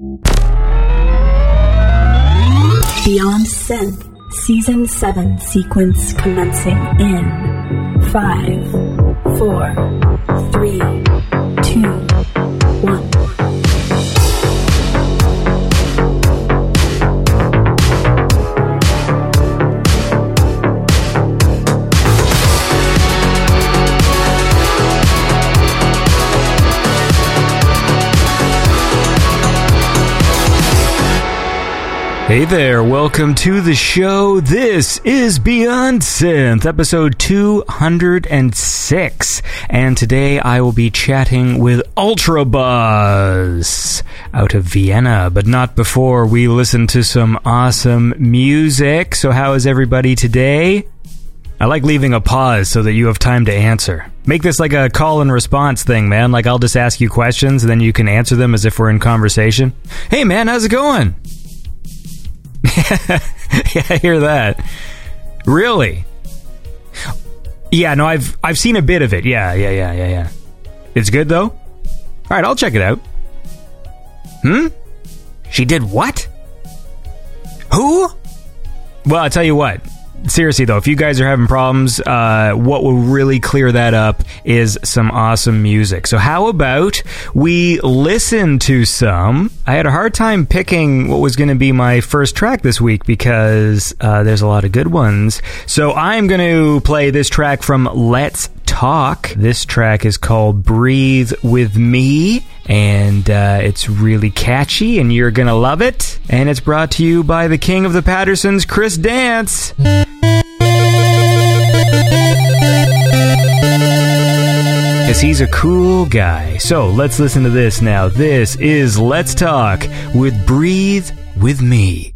Beyond Synth Season 7 sequence commencing in 5, 4, 3, 2, 1. Hey there, welcome to the show. This is Beyond Synth, episode 206. And today I will be chatting with Ultra Boss out of Vienna, but not before we listen to some awesome music. So, how is everybody today? I like leaving a pause so that you have time to answer. Make this like a call and response thing, man. Like I'll just ask you questions and then you can answer them as if we're in conversation. Hey, man, how's it going? yeah, I hear that. Really? Yeah, no, I've I've seen a bit of it. Yeah, yeah, yeah, yeah, yeah. It's good though. All right, I'll check it out. Hmm? She did what? Who? Well, I'll tell you what seriously though, if you guys are having problems, uh, what will really clear that up is some awesome music. So how about we listen to some? I had a hard time picking what was going to be my first track this week because uh, there's a lot of good ones. So I'm going to play this track from Let's Talk. This track is called Breathe With Me, and uh, it's really catchy, and you're gonna love it. And it's brought to you by the King of the Patreons, Chris Dance. Because he's a cool guy. So let's listen to this now. This is Let's Talk with Breathe With Me.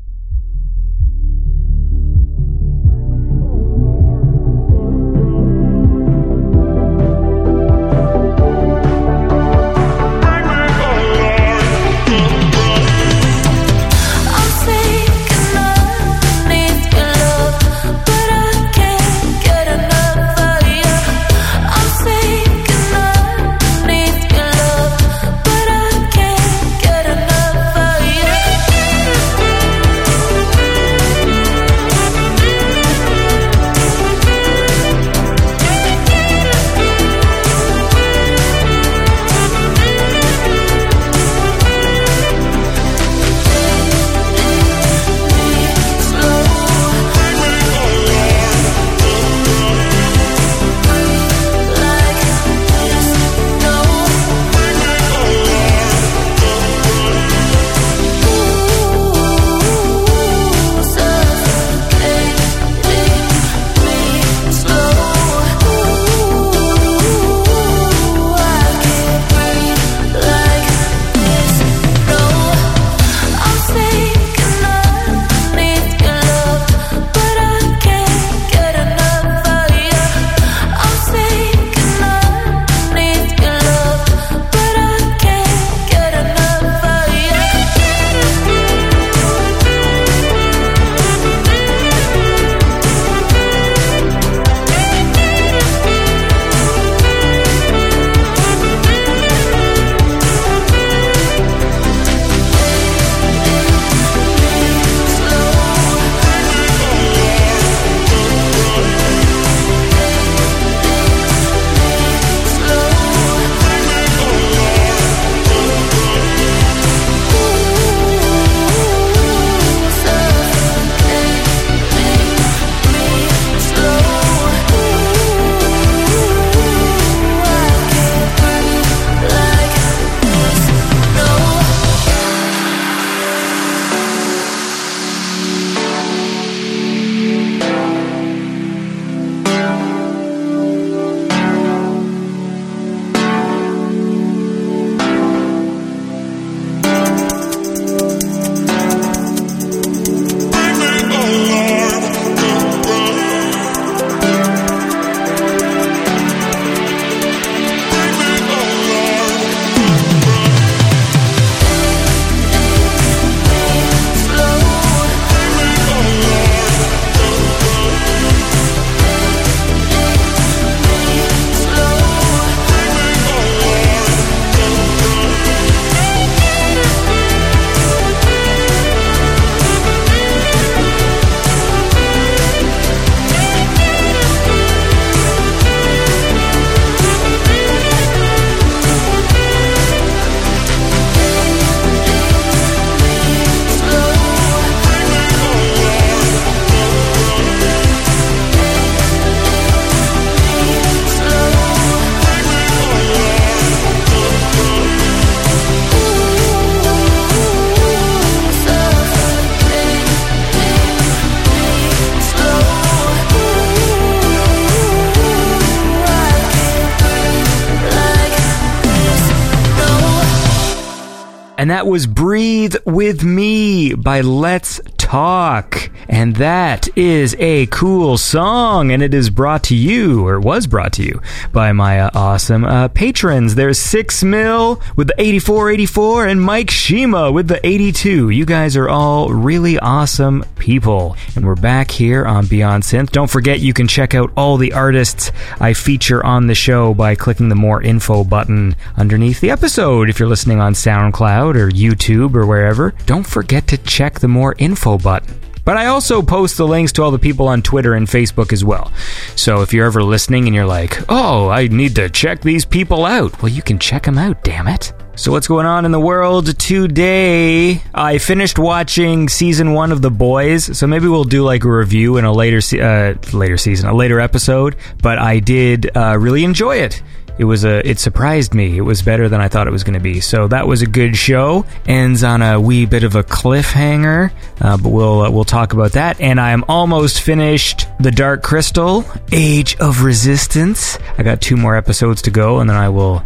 And that was Breathe With Me by Let's Talk. And that is a cool song, and it is brought to you, or was brought to you, by my uh, awesome uh, patrons. There's Six Mil with the 8484 and Mike Shima with the 82. You guys are all really awesome people. And we're back here on Beyond Synth. Don't forget, you can check out all the artists I feature on the show by clicking the More Info button underneath the episode. If you're listening on SoundCloud or YouTube or wherever, don't forget to check the More Info button. But I also post the links to all the people on Twitter and Facebook as well. So if you're ever listening and you're like, oh, I need to check these people out, well, you can check them out, damn it. So what's going on in the world today? I finished watching season one of The Boys, so maybe we'll do like a review in a later se- uh, later season, a later episode. But I did uh, really enjoy it it was a it surprised me. It was better than I thought it was going to be. So that was a good show. Ends on a wee bit of a cliffhanger, uh, but we'll uh, we'll talk about that. And I am almost finished the Dark Crystal: Age of Resistance. I got two more episodes to go, and then I will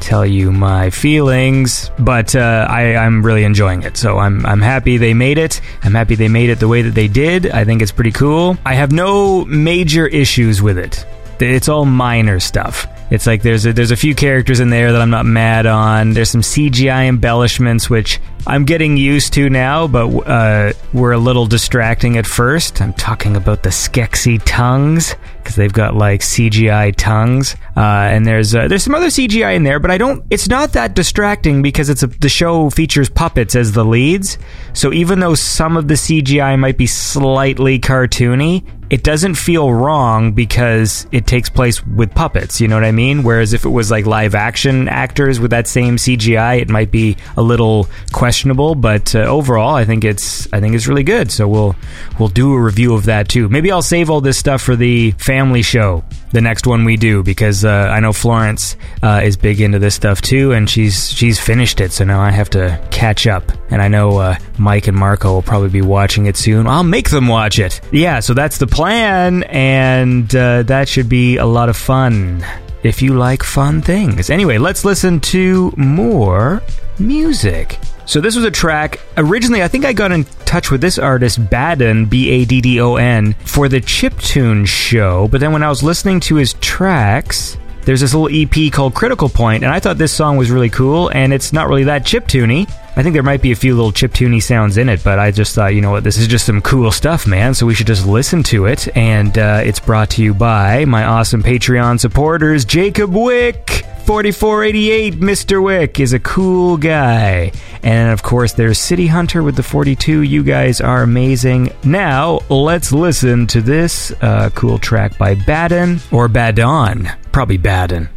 tell you my feelings, but uh, I, I'm really enjoying it. So I'm I'm happy they made it. I'm happy they made it the way that they did. I think it's pretty cool. I have no major issues with it. It's all minor stuff. It's like there's a, there's a few characters in there that I'm not mad on. There's some CGI embellishments which I'm getting used to now, but uh, were a little distracting at first. I'm talking about the Skeksis tongues because they've got like CGI tongues, uh, and there's uh, there's some other CGI in there, but I don't. It's not that distracting because it's a, the show features puppets as the leads. So even though some of the CGI might be slightly cartoony, it doesn't feel wrong because it takes place with puppets. You know what I mean? Whereas if it was like live action actors with that same CGI, it might be a little questionable. Questionable, but uh, overall, I think it's I think it's really good. So we'll we'll do a review of that too. Maybe I'll save all this stuff for the family show, the next one we do, because uh, I know Florence uh, is big into this stuff too, and she's she's finished it. So now I have to catch up. And I know uh, Mike and Marco will probably be watching it soon. I'll make them watch it. Yeah. So that's the plan, and uh, that should be a lot of fun if you like fun things. Anyway, let's listen to more music. So this was a track. Originally, I think I got in touch with this artist, Baddon, B A D D O N, for the Chiptune show. But then when I was listening to his tracks, there's this little EP called Critical Point, and I thought this song was really cool. And it's not really that chiptuney. I think there might be a few little chiptuney sounds in it, but I just thought, you know what, this is just some cool stuff, man. So we should just listen to it. And uh, it's brought to you by my awesome Patreon supporters, Jacob Wick. 4488 Mr. Wick is a cool guy. And of course, there's City Hunter with the 42. You guys are amazing. Now, let's listen to this uh, cool track by Baddon or Badon. Probably Baddon.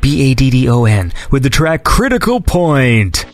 B A D D O N with the track Critical Point.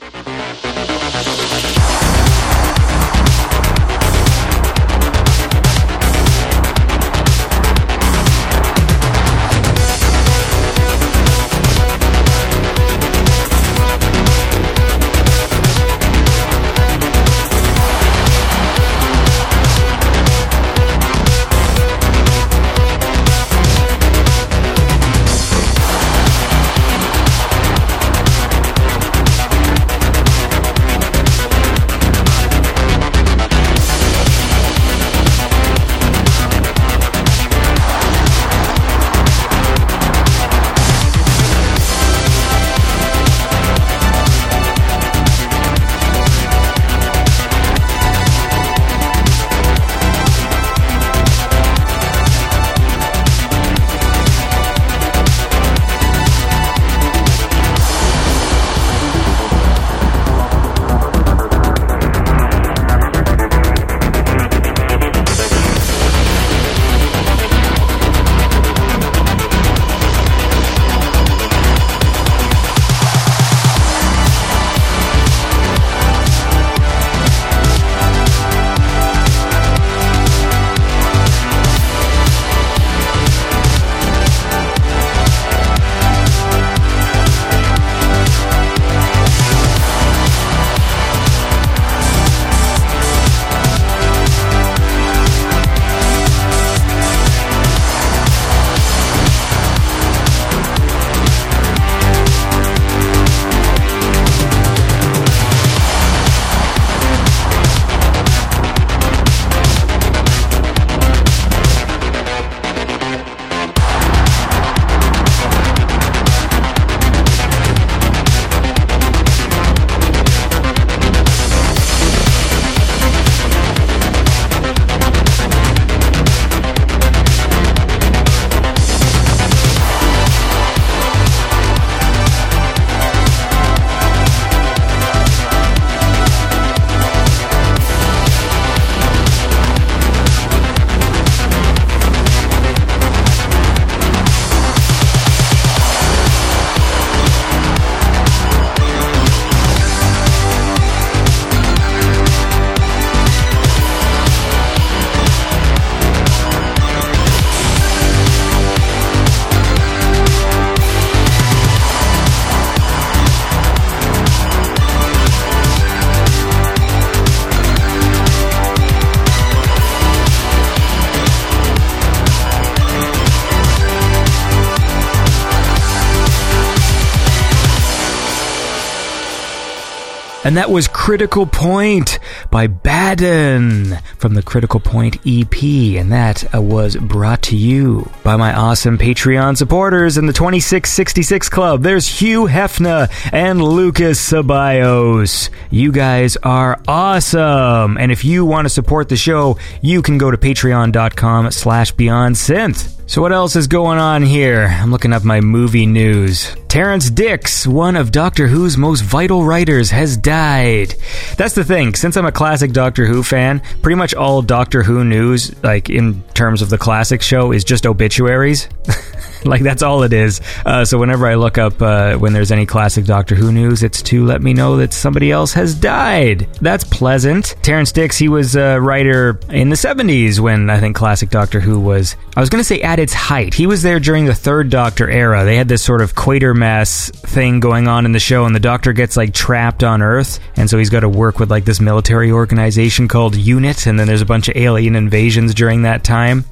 And that was Critical Point by Baden from the Critical Point EP. And that uh, was brought to you by my awesome Patreon supporters in the 2666 Club. There's Hugh Hefner and Lucas Ceballos. You guys are awesome. And if you want to support the show, you can go to patreon.com slash beyond synth. So what else is going on here? I'm looking up my movie news. Terrance Dicks, one of Doctor Who's most vital writers, has died. That's the thing. Since I'm a classic Doctor Who fan, pretty much all Doctor Who news, like in terms of the classic show, is just obituaries. like that's all it is. Uh, so whenever I look up uh, when there's any classic Doctor Who news, it's to let me know that somebody else has died. That's pleasant. Terrance Dicks, he was a writer in the 70s when I think classic Doctor Who was. I was going to say at its height. He was there during the Third Doctor era. They had this sort of Quatermass thing going on in the show, and the Doctor gets like trapped on Earth, and so he's got to work with like this military organization called UNIT, and then there's a bunch of alien invasions during that time,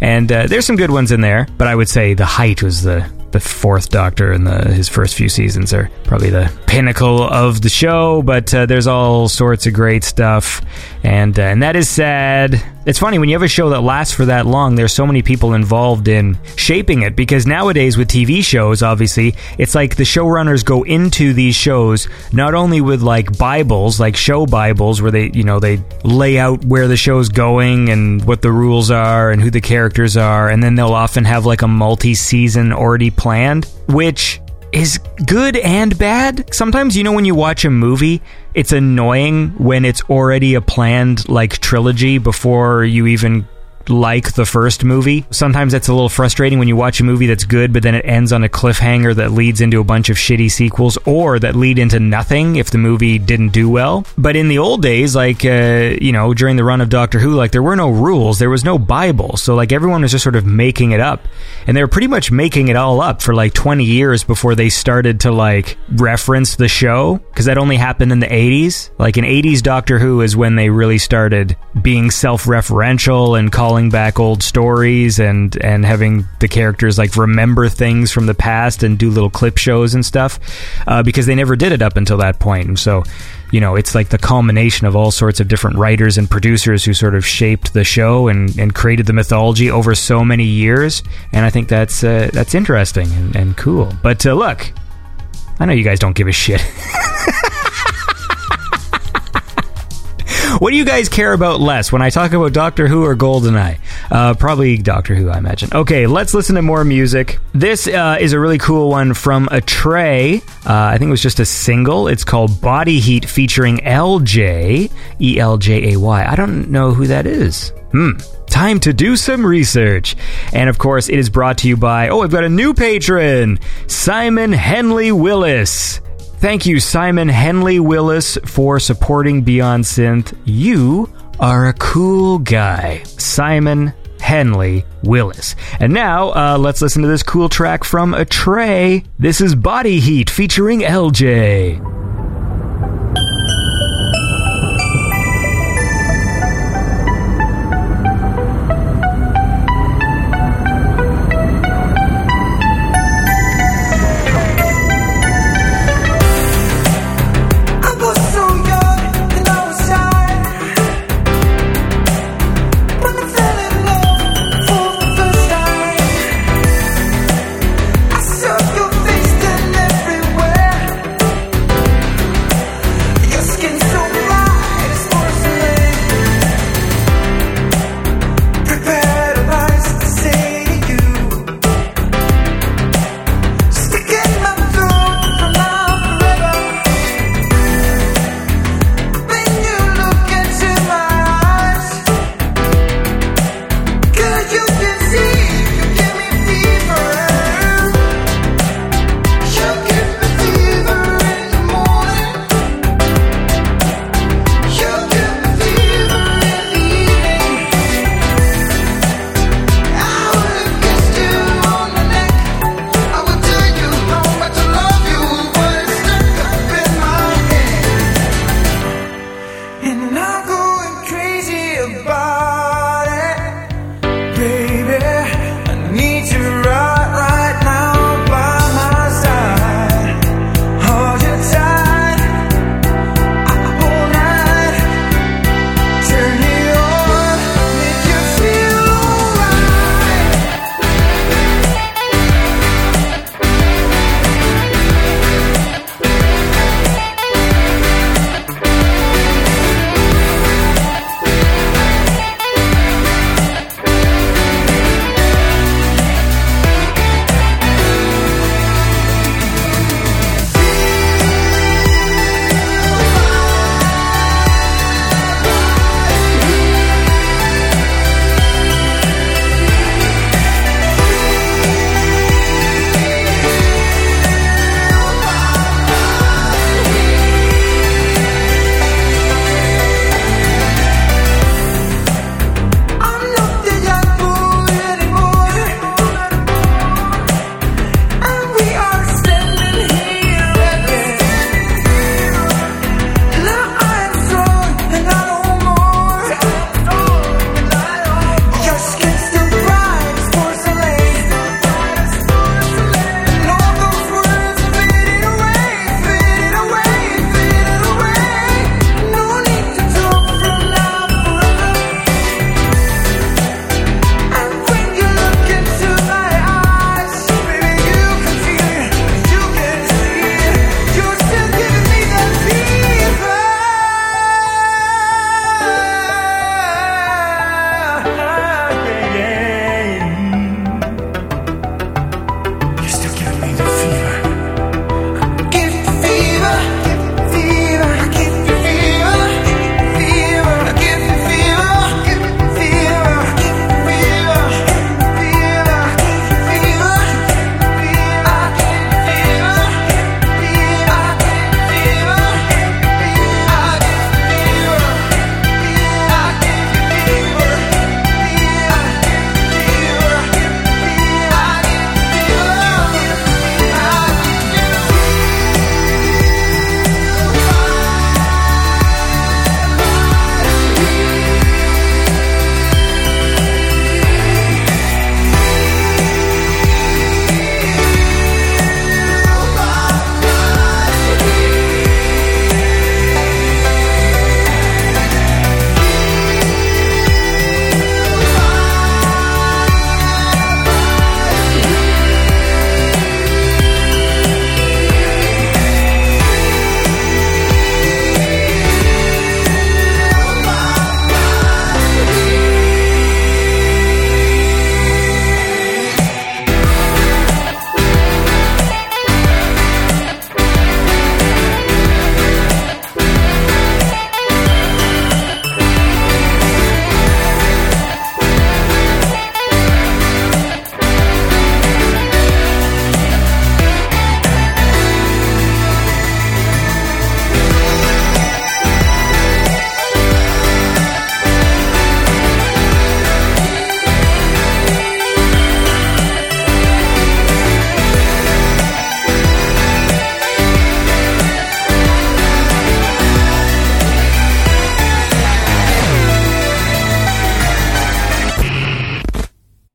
and uh, there's some good ones in there. But I would say the height was the the fourth Doctor and the his first few seasons are probably the pinnacle of the show. But uh, there's all sorts of great stuff, and uh, and that is sad. It's funny when you have a show that lasts for that long. There's so many people involved in shaping it because nowadays with TV shows, obviously, it's like the showrunners go into these shows not only with like Bibles, like show Bibles, where they you know they lay out where the show's going and what the rules are and who the characters are, and then they'll often have like a multi-season already planned, which is good and bad. Sometimes, you know, when you watch a movie, it's annoying when it's already a planned, like, trilogy before you even like the first movie. Sometimes it's a little frustrating when you watch a movie that's good, but then it ends on a cliffhanger that leads into a bunch of shitty sequels or that lead into nothing if the movie didn't do well. But in the old days, like, uh, you know, during the run of Doctor Who, like, there were no rules, there was no Bible. So, like, everyone was just sort of making it up. And they were pretty much making it all up for like 20 years before they started to, like, reference the show. Because that only happened in the 80s. Like, in 80s Doctor Who is when they really started being self referential and calling calling back old stories and and having the characters like remember things from the past and do little clip shows and stuff uh, because they never did it up until that point. And so you know it's like the culmination of all sorts of different writers and producers who sort of shaped the show and, and created the mythology over so many years. And I think that's uh, that's interesting and, and cool. But uh, look I know you guys don't give a shit What do you guys care about less when I talk about Doctor Who or GoldenEye? Uh, probably Doctor Who, I imagine. Okay, let's listen to more music. This uh, is a really cool one from Atrey. Uh, I think it was just a single. It's called Body Heat featuring LJ. E L J A Y. I don't know who that is. Hmm. Time to do some research. And of course, it is brought to you by, oh, I've got a new patron, Simon Henley Willis. Thank you, Simon Henley Willis, for supporting Beyond Synth. You are a cool guy. Simon Henley Willis. And now, uh, let's listen to this cool track from Atrey. This is Body Heat featuring LJ.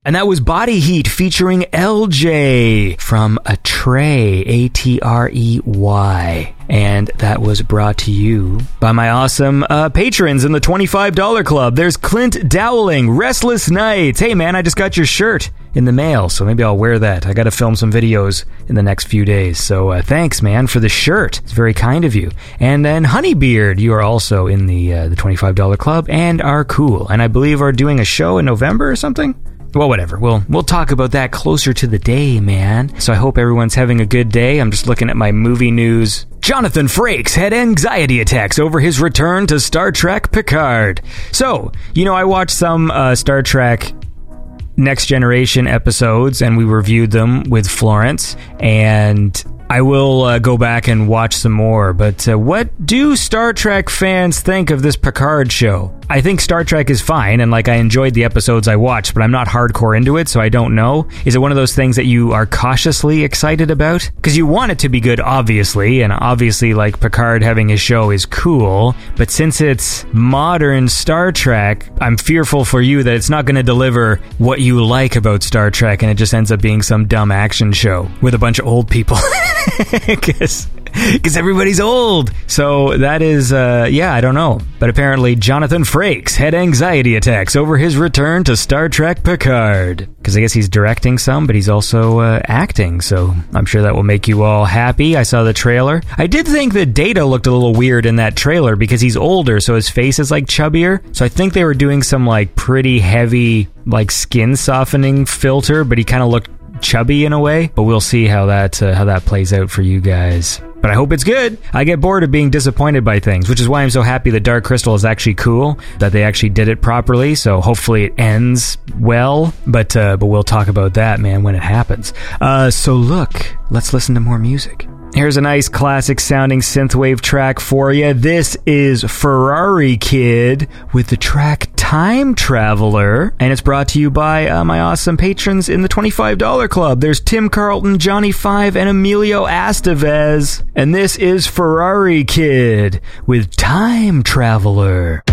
And that was Body Heat featuring LJ from A Atrey, A T R E Y. And that was brought to you by my awesome uh, patrons in the $25 club. There's Clint Dowling, Restless Nights. Hey man, I just got your shirt in the mail, so maybe I'll wear that. I got to film some videos in the next few days. So uh, thanks, man, for the shirt. It's very kind of you. And then Honeybeard, you are also in the uh, the twenty five dollar club and are cool. And I believe are doing a show in November or something. Well, whatever. We'll we'll talk about that closer to the day, man. So I hope everyone's having a good day. I'm just looking at my movie news. Jonathan Frakes had anxiety attacks over his return to Star Trek Picard. So, you know, I watched some uh, Star Trek Next Generation episodes and we reviewed them with Florence. And I will uh, go back and watch some more. But uh, what do Star Trek fans think of this Picard show? I think Star Trek is fine, and like I enjoyed the episodes I watched, but I'm not hardcore into it, so I don't know. Is it one of those things that you are cautiously excited about? Because you want it to be good, obviously, and obviously, like Picard having his show is cool, but since it's modern Star Trek, I'm fearful for you that it's not going to deliver what you like about Star Trek, and it just ends up being some dumb action show with a bunch of old people. Because because everybody's old. So that is, uh, yeah, I don't know. But apparently, Jonathan Frakes had anxiety attacks over his return to Star Trek Picard. Because I guess he's directing some, but he's also uh, acting. So I'm sure that will make you all happy. I saw the trailer. I did think that Data looked a little weird in that trailer because he's older, so his face is like chubbier. So I think they were doing some like pretty heavy, like skin softening filter, but he kind of looked chubby in a way. But we'll see how that uh, how that plays out for you guys but I hope it's good. I get bored of being disappointed by things, which is why I'm so happy that Dark Crystal is actually cool, that they actually did it properly. So hopefully it ends well. But uh, but we'll talk about that, man, when it happens. Uh, so look, let's listen to more music. Here's a nice classic sounding synthwave track for you. This is Ferrari Kid with the track Time Traveler, and it's brought to you by uh, my awesome patrons in the $25 club. There's Tim Carlton, Johnny Five, and Emilio Estevez. And this is Ferrari Kid with Time Traveler.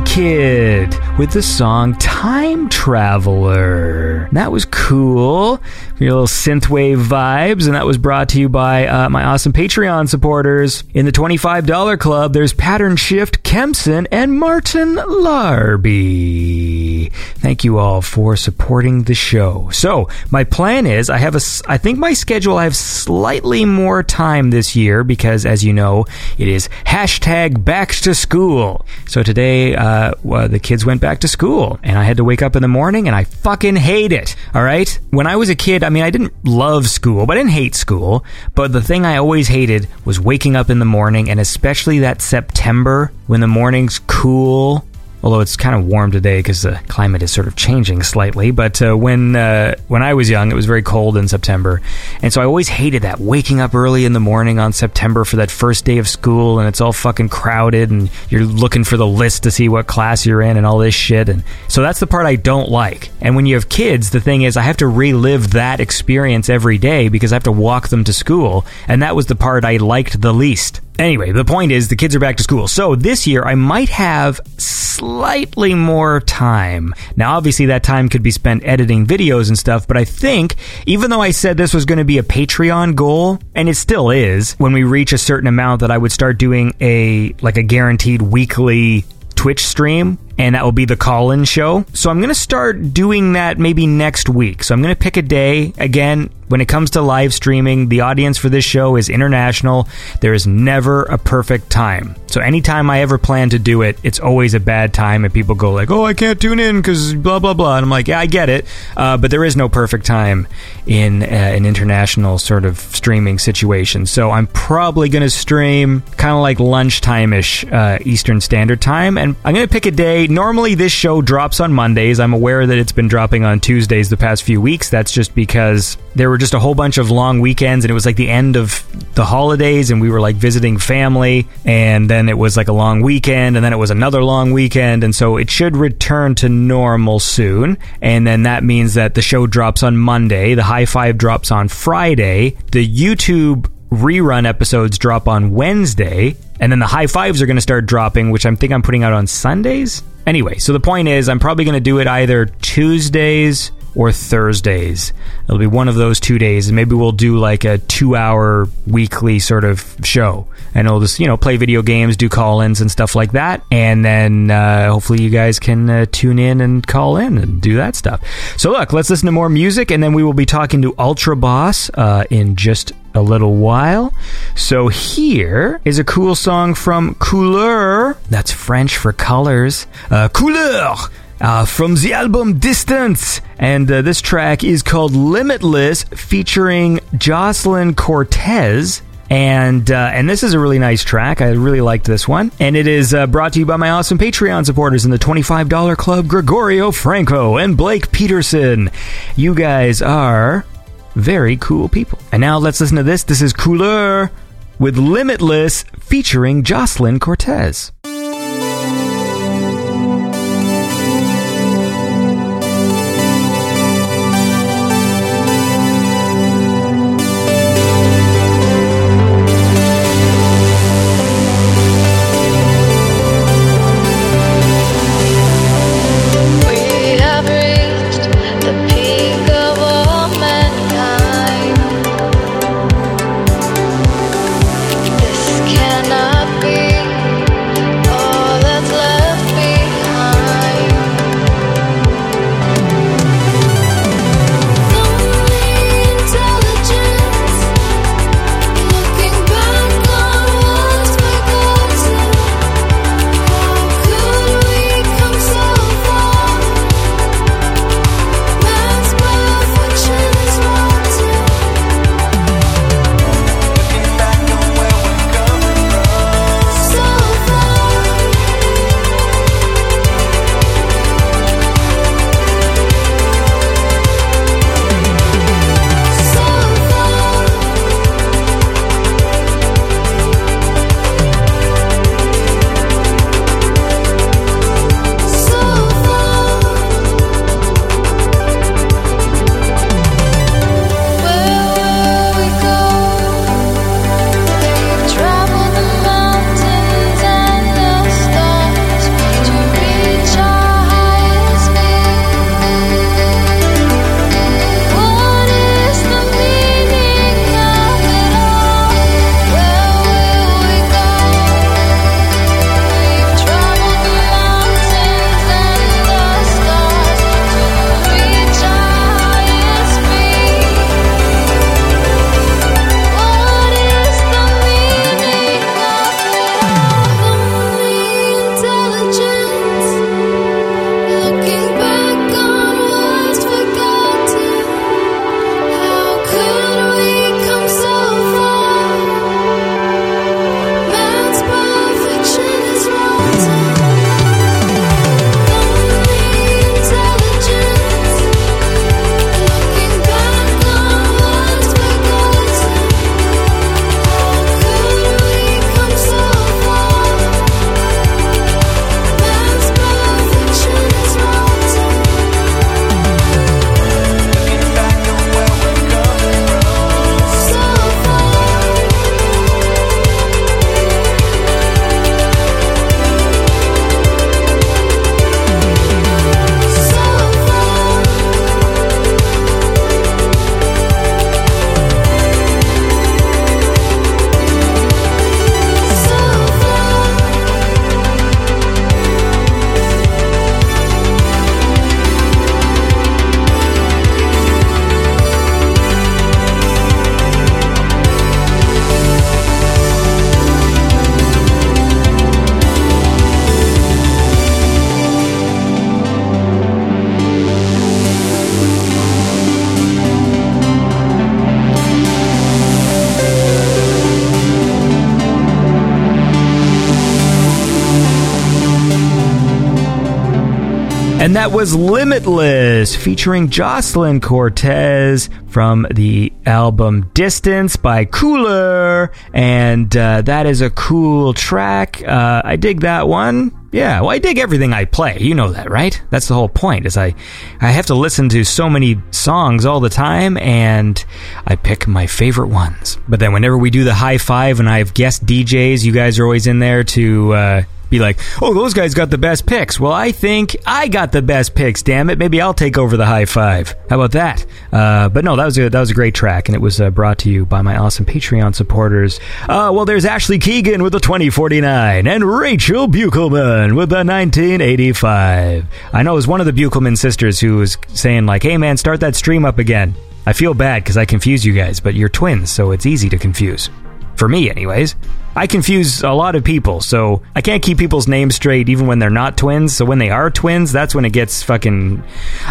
Kid with the song Time Traveler. That was cool. Your little synthwave vibes. And that was brought to you by uh, my awesome Patreon supporters. In the $25 club, there's Pattern Shift, Kempson, and Martin Larby. Thank you all for supporting the show. So, my plan is I have a, I think my schedule, I have slightly more time this year because, as you know, it is hashtag back to school. So today, uh, well, the kids went back to school and I had to wake up in the morning and I fucking hate it. All right. When I was a kid, I mean, I didn't love school, but I didn't hate school. But the thing I always hated was waking up in the morning and especially that September when the morning's cool although it's kind of warm today because the climate is sort of changing slightly. But uh, when uh, when I was young, it was very cold in September, and so I always hated that waking up early in the morning on September for that first day of school, and it's all fucking crowded, and you're looking for the list to see what class you're in, and all this shit. And so that's the part I don't like. And when you have kids, the thing is, I have to relive that experience every day because I have to walk them to school, and that was the part I liked the least. Anyway, the point is the kids are back to school. So this year I might have slightly more time. Now, obviously that time could be spent editing videos and stuff, but I think even though I said this was going to be a Patreon goal, and it still is, when we reach a certain amount that I would start doing a, like a guaranteed weekly Twitch stream and that will be the call in show. So I'm going to start doing that maybe next week. So I'm going to pick a day. Again, when it comes to live streaming, the audience for this show is international. There is never a perfect time. So anytime I ever plan to do it, it's always a bad time, and people go like, "Oh, I can't tune in because blah blah blah." And I'm like, "Yeah, I get it, uh, but there is no perfect time in uh, an international sort of streaming situation." So I'm probably going to stream kind of like lunchtime ish uh, Eastern Standard Time, and I'm going to pick a day. Normally, this show drops on Mondays. I'm aware that it's been dropping on Tuesdays the past few weeks. That's just because there were just a whole bunch of long weekends and it was like the end of the holidays and we were like visiting family and then it was like a long weekend and then it was another long weekend and so it should return to normal soon and then that means that the show drops on Monday the high five drops on Friday the YouTube rerun episodes drop on Wednesday and then the high fives are going to start dropping which I'm think I'm putting out on Sundays anyway so the point is I'm probably going to do it either Tuesdays or Thursdays. It'll be one of those two days, and maybe we'll do like a two-hour weekly sort of show, and we'll just you know play video games, do call-ins and stuff like that, and then uh, hopefully you guys can uh, tune in and call in and do that stuff. So look, let's listen to more music, and then we will be talking to Ultra Boss uh, in just a little while. So here is a cool song from Couleur. That's French for colors. Uh, Couleur uh, from the album Distance. And uh, this track is called Limitless, featuring Jocelyn Cortez. And uh, and this is a really nice track. I really liked this one, and it is uh, brought to you by my awesome Patreon supporters in the twenty five dollar club: Gregorio Franco and Blake Peterson. You guys are very cool people. And now let's listen to this. This is Couleur with Limitless, featuring Jocelyn Cortez. That was Limitless, featuring Jocelyn Cortez from the album Distance by Cooler. And uh, that is a cool track. Uh, I dig that one. Yeah, well, I dig everything I play. You know that, right? That's the whole point. Is I, I have to listen to so many songs all the time, and I pick my favorite ones. But then, whenever we do the high five, and I have guest DJs, you guys are always in there to uh, be like, oh, those guys got the best picks. Well, I think I got the best picks. Damn it, maybe I'll take over the high five. How about that? Uh, but no, that was a that was a great track, and it was uh, brought to you by my awesome Patreon supporters. Uh, well, there's Ashley Keegan with the 2049 and Rachel Buchelman with the 1985. I know it was one of the Buchelman sisters who was saying like, "Hey, man, start that stream up again." I feel bad because I confuse you guys, but you're twins, so it's easy to confuse. For me, anyways. I confuse a lot of people, so I can't keep people's names straight even when they're not twins. So when they are twins, that's when it gets fucking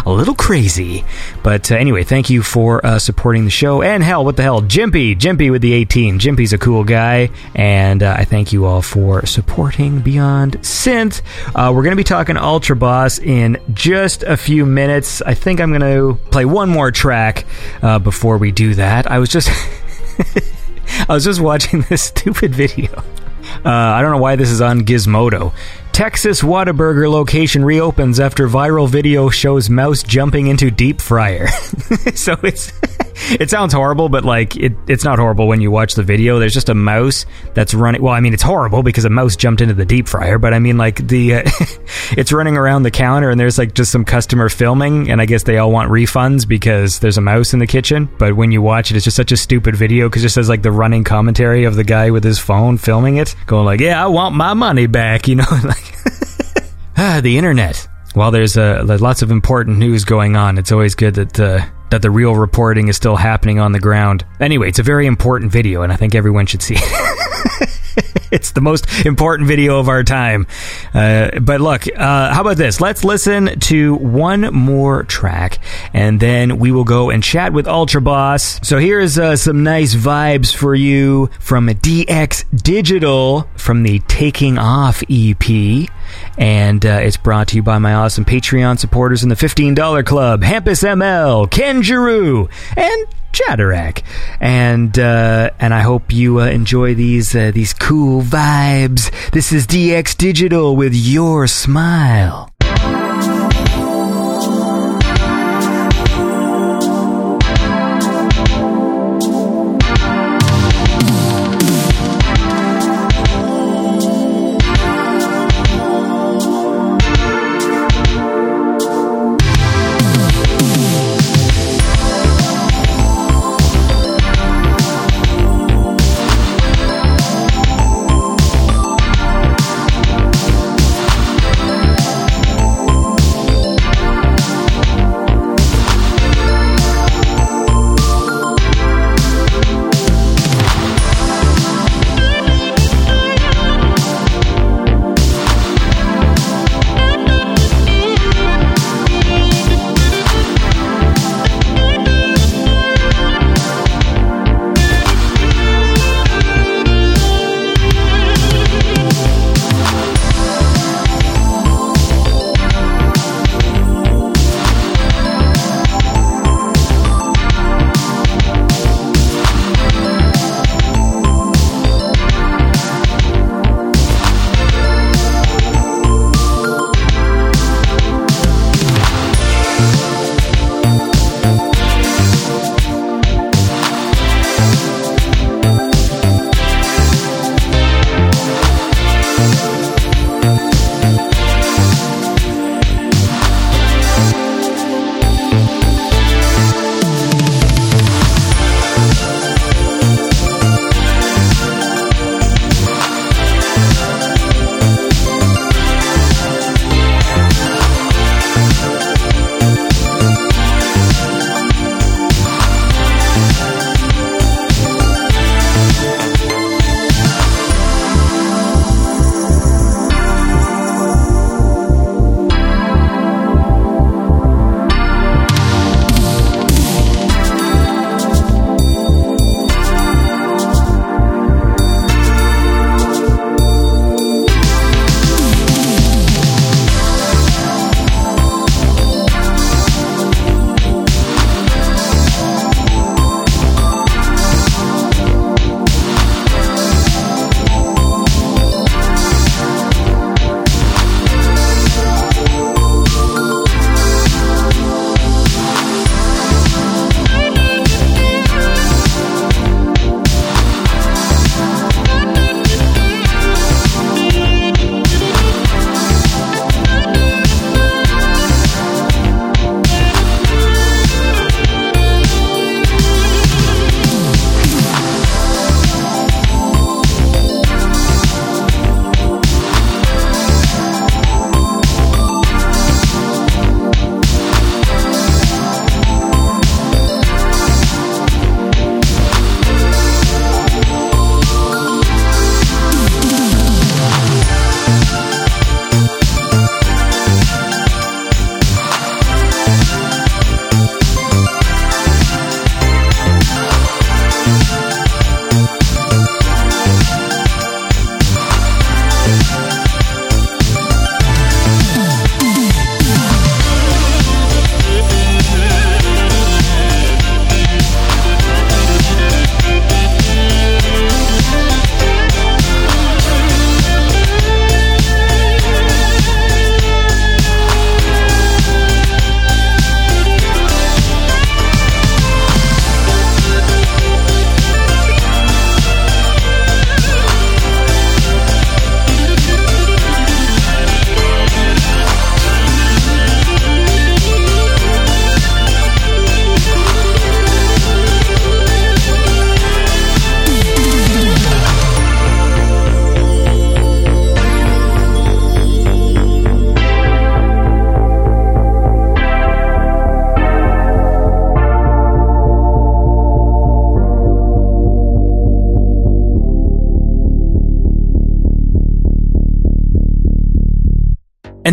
a little crazy. But uh, anyway, thank you for uh, supporting the show. And hell, what the hell? Jimpy, Jimpy with the 18. Jimpy's a cool guy. And uh, I thank you all for supporting Beyond Synth. Uh, we're going to be talking Ultra Boss in just a few minutes. I think I'm going to play one more track uh, before we do that. I was just. I was just watching this stupid video. Uh, I don't know why this is on Gizmodo. Texas Whataburger location reopens after viral video shows mouse jumping into deep fryer. so it's it sounds horrible, but like it, it's not horrible when you watch the video. There's just a mouse that's running. Well, I mean, it's horrible because a mouse jumped into the deep fryer, but I mean, like the uh, it's running around the counter and there's like just some customer filming, and I guess they all want refunds because there's a mouse in the kitchen. But when you watch it, it's just such a stupid video because it says like the running commentary of the guy with his phone filming it, going like, "Yeah, I want my money back," you know, ah, the internet. While there's uh, lots of important news going on, it's always good that uh, that the real reporting is still happening on the ground. Anyway, it's a very important video, and I think everyone should see it. it's the most important video of our time. Uh, but look, uh, how about this? Let's listen to one more track, and then we will go and chat with Ultra Boss. So here's uh, some nice vibes for you from DX Digital from the Taking Off EP. And uh, it's brought to you by my awesome Patreon supporters in the $15 Club, Hampus ML, Ken Giroux, and Chatterack, and uh, and I hope you uh, enjoy these uh, these cool vibes. This is DX Digital with your smile.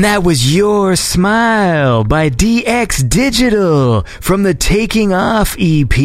And that was Your Smile by DX Digital from the Taking Off EP.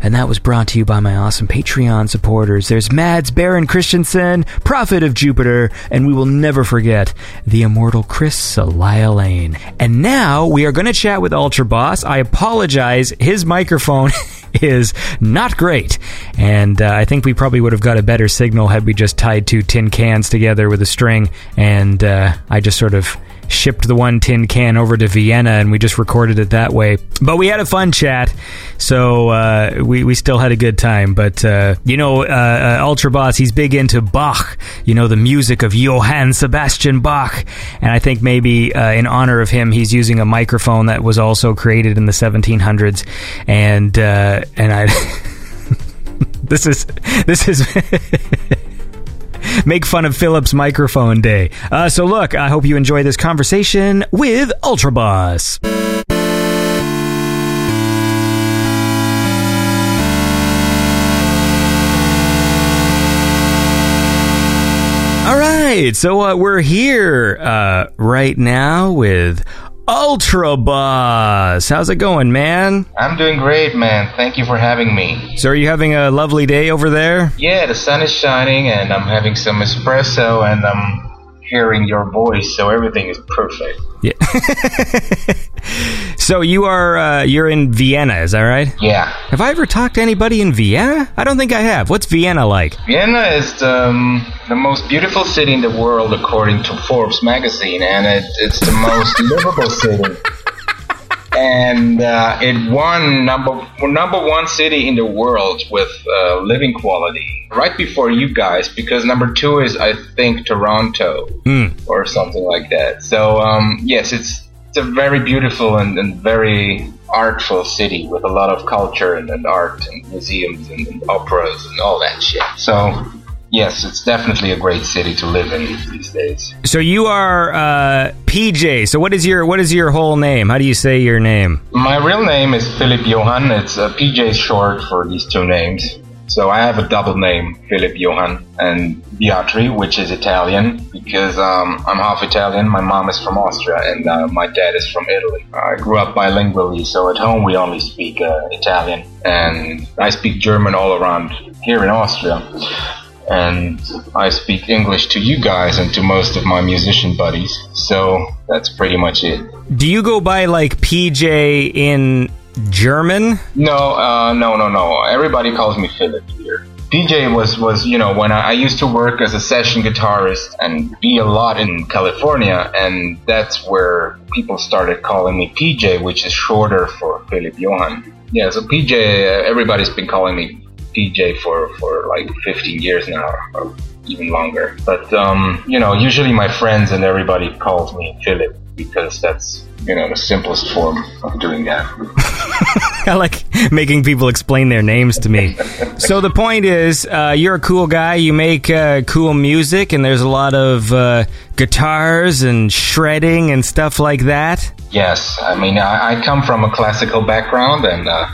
And that was brought to you by my awesome Patreon supporters. There's Mads Baron Christensen, Prophet of Jupiter, and we will never forget the immortal Chris Elia Lane. And now we are going to chat with Ultra Boss. I apologize. His microphone is not great. And uh, I think we probably would have got a better signal had we just tied two tin cans together with a string. And uh, I just sort of shipped the one tin can over to Vienna and we just recorded it that way. But we had a fun chat, so uh, we, we still had a good time. But, uh, you know, uh, uh, Ultra Boss, he's big into Bach, you know, the music of Johann Sebastian Bach. And I think maybe uh, in honor of him, he's using a microphone that was also created in the 1700s. And, uh, and I. this is. This is. make fun of Philip's microphone day. Uh, so, look, I hope you enjoy this conversation with Ultra Boss. All right, so uh, we're here uh, right now with Ultra Boss. How's it going, man? I'm doing great, man. Thank you for having me. So, are you having a lovely day over there? Yeah, the sun is shining, and I'm having some espresso, and I'm hearing your voice, so everything is perfect. Yeah. so you are uh, you're in Vienna, is that right? Yeah. Have I ever talked to anybody in Vienna? I don't think I have. What's Vienna like? Vienna is the, um, the most beautiful city in the world, according to Forbes magazine, and it, it's the most livable city. And uh, it won number number one city in the world with uh, living quality right before you guys because number two is I think Toronto Mm. or something like that. So um, yes, it's it's a very beautiful and, and very artful city with a lot of culture and, and art and museums and, and operas and all that shit. So yes, it's definitely a great city to live in these days. So you are uh, PJ. So what is your what is your whole name? How do you say your name? My real name is Philip Johan. It's uh, PJ short for these two names. So I have a double name, Philip Johan, and Beatri, which is Italian, because um, I'm half Italian. My mom is from Austria, and uh, my dad is from Italy. I grew up bilingually, so at home we only speak uh, Italian, and I speak German all around here in Austria. And I speak English to you guys and to most of my musician buddies. So that's pretty much it. Do you go by like PJ in German? No, uh, no, no, no. Everybody calls me Philip here. PJ was, was you know, when I, I used to work as a session guitarist and be a lot in California, and that's where people started calling me PJ, which is shorter for Philip Johan. Yeah, so PJ, uh, everybody's been calling me PJ for, for like 15 years now, or even longer. But, um, you know, usually my friends and everybody calls me Philip because that's, you know, the simplest form of doing that. I like making people explain their names to me. so the point is, uh, you're a cool guy. You make uh, cool music, and there's a lot of uh, guitars and shredding and stuff like that. Yes, I mean, I, I come from a classical background and uh,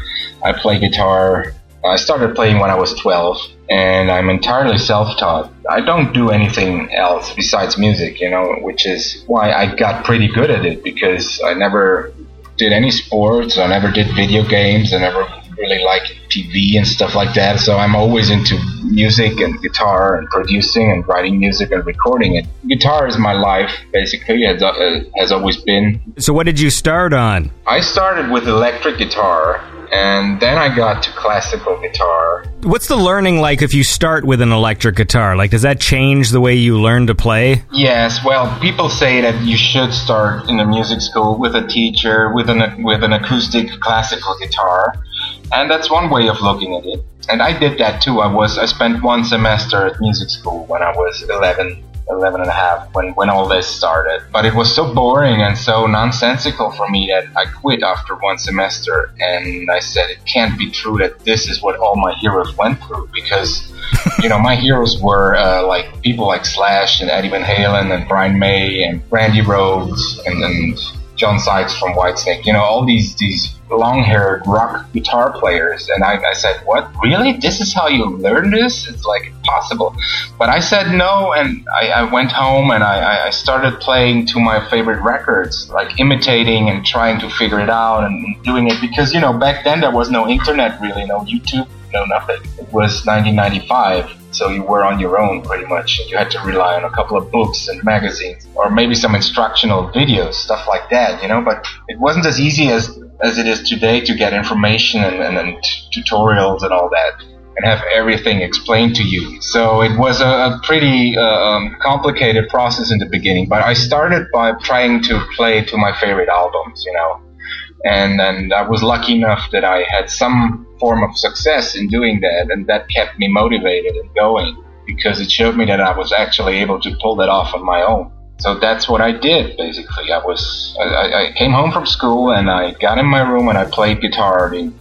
I play guitar. I started playing when I was 12 and I'm entirely self taught. I don't do anything else besides music, you know, which is why I got pretty good at it because I never did any sports, I never did video games, I never really liked TV and stuff like that. So I'm always into music and guitar and producing and writing music and recording it. Guitar is my life, basically, has, uh, has always been. So what did you start on? I started with electric guitar and then I got to classical guitar. What's the learning like if you start with an electric guitar? Like, does that change the way you learn to play? Yes, well, people say that you should start in a music school with a teacher with an with an acoustic classical guitar, and that's one way of looking at it. And I did that too. I was I spent one semester at music school when I was 11 11 and a half when, when all this started. But it was so boring and so nonsensical for me that I quit after one semester and I said it can't be true that this is what all my heroes went through because, you know, my heroes were uh, like people like Slash and Eddie Van Halen and Brian May and Randy Rhoads and, and John Sykes from Whitesnake, you know, all these these long-haired rock guitar players, and I, I said, "What? Really? This is how you learn this? It's like impossible." But I said no, and I, I went home and I, I started playing to my favorite records, like imitating and trying to figure it out and doing it because you know back then there was no internet really, no YouTube, no nothing. It was 1995 so you were on your own pretty much. You had to rely on a couple of books and magazines, or maybe some instructional videos, stuff like that, you know. But it wasn't as easy as as it is today to get information and, and, and tutorials and all that, and have everything explained to you. So it was a, a pretty uh, um, complicated process in the beginning. But I started by trying to play to my favorite albums, you know and and I was lucky enough that I had some form of success in doing that, and that kept me motivated and going because it showed me that I was actually able to pull that off on my own. So that's what I did basically. I was I, I came home from school and I got in my room and I played guitar the,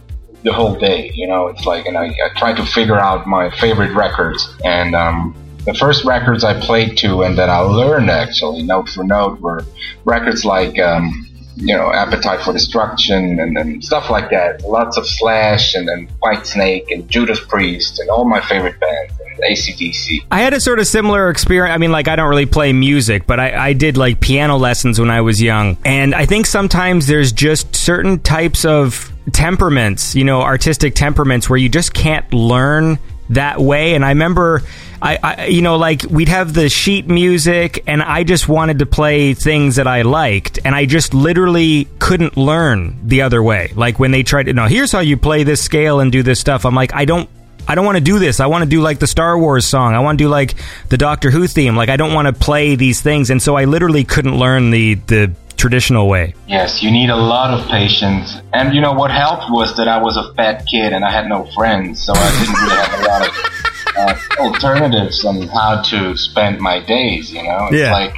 the whole day. You know, it's like and I, I tried to figure out my favorite records and um, the first records I played to and that I learned actually note for note were records like um, you know, Appetite for Destruction and, and stuff like that. Lots of Slash and then Whitesnake and Judas Priest and all my favorite bands. And ACDC. I had a sort of similar experience. I mean, like, I don't really play music, but I, I did like piano lessons when I was young. And I think sometimes there's just certain types of temperaments, you know, artistic temperaments where you just can't learn that way. And I remember I, I, you know, like we'd have the sheet music, and I just wanted to play things that I liked, and I just literally couldn't learn the other way. Like when they tried to, no, here's how you play this scale and do this stuff. I'm like, I don't. I don't want to do this. I want to do like the Star Wars song. I want to do like the Doctor Who theme. Like I don't want to play these things, and so I literally couldn't learn the the traditional way. Yes, you need a lot of patience. And you know what helped was that I was a fat kid and I had no friends, so I didn't really have a lot of uh, alternatives on how to spend my days. You know, it's yeah. like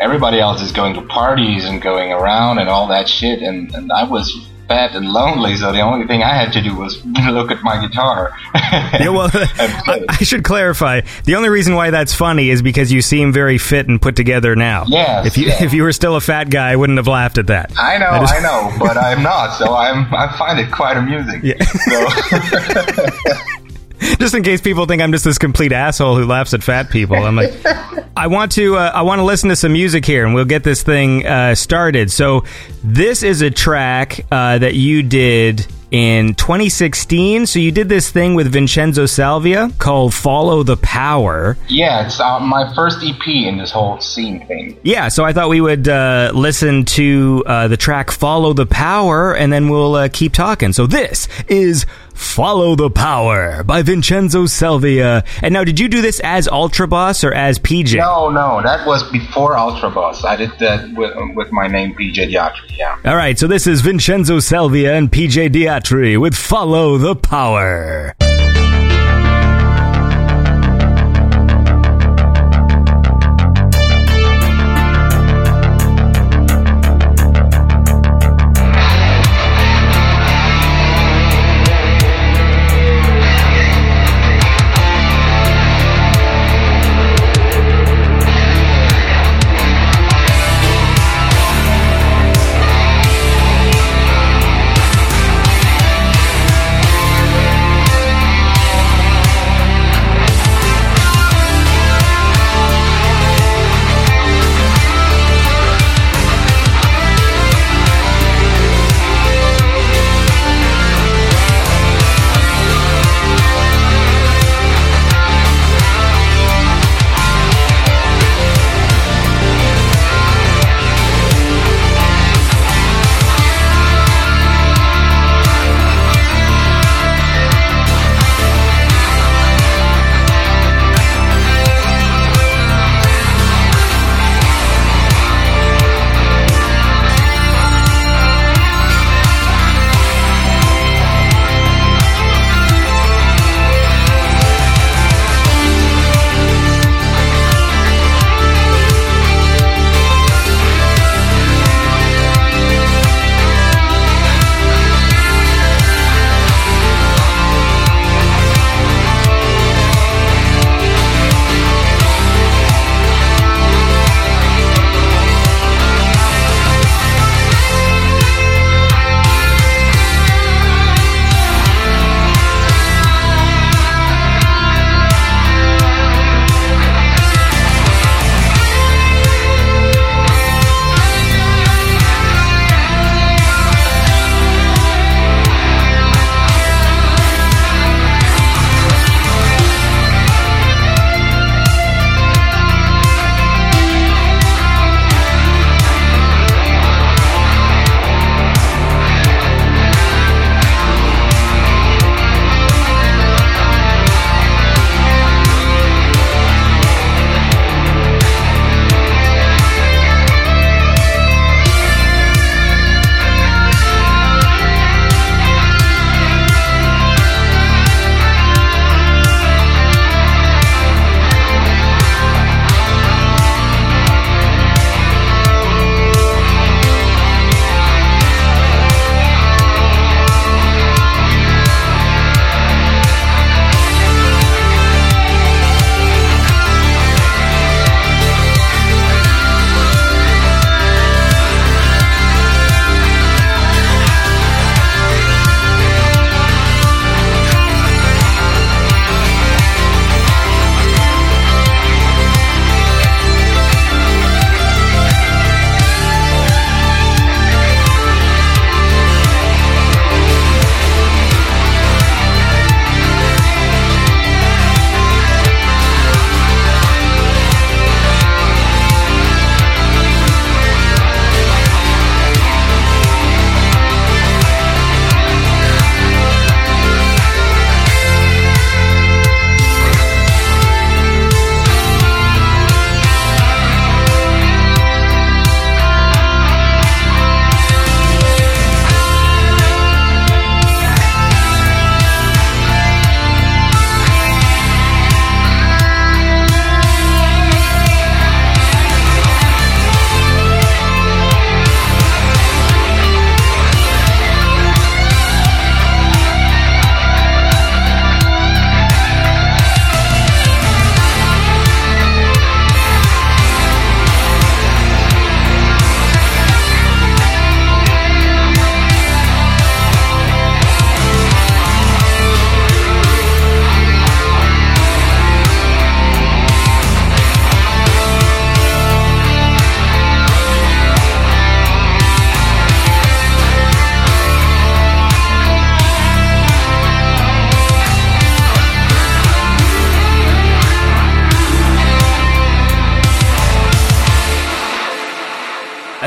everybody else is going to parties and going around and all that shit, and, and I was fat and lonely, so the only thing I had to do was look at my guitar. yeah, well, I, I, should clarify. The only reason why that's funny is because you seem very fit and put together now. Yeah. If you yeah. if you were still a fat guy, I wouldn't have laughed at that. I know, I know, but I'm not, so I'm I find it quite amusing. Yeah. So. just in case people think I'm just this complete asshole who laughs at fat people. I'm like, I want to, uh, I want to listen to some music here, and we'll get this thing uh, started. So, this is a track uh, that you did in 2016. So you did this thing with Vincenzo Salvia called Follow the Power. Yeah, it's uh, my first EP in this whole scene thing. Yeah, so I thought we would uh, listen to uh, the track Follow the Power and then we'll uh, keep talking. So this is Follow the Power by Vincenzo Salvia. And now, did you do this as Ultra Boss or as PJ? No, no, that was before Ultra Boss. I did that with, with my name PJ Diatri, yeah. All right, so this is Vincenzo Salvia and PJ Diatri with Follow the Power.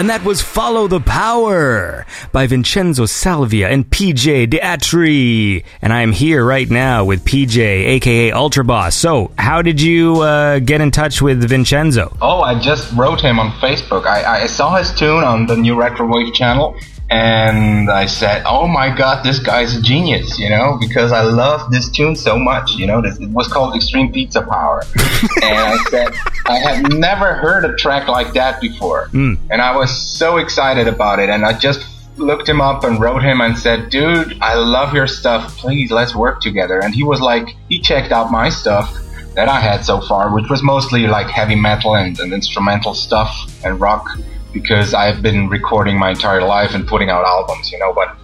And that was Follow the Power by Vincenzo Salvia and PJ Deatri. And I am here right now with PJ, aka Ultra Boss. So, how did you uh, get in touch with Vincenzo? Oh, I just wrote him on Facebook. I, I saw his tune on the new Retrowave channel, and I said, "Oh my God, this guy's a genius!" You know, because I love this tune so much. You know, this, it was called Extreme Pizza Power, and I said, "I have never heard a track like that before," Mm. and I was so excited about it, and I just looked him up and wrote him and said, "Dude, I love your stuff. Please, let's work together." And he was like, he checked out my stuff that I had so far, which was mostly like heavy metal and, and instrumental stuff and rock, because I've been recording my entire life and putting out albums, you know, but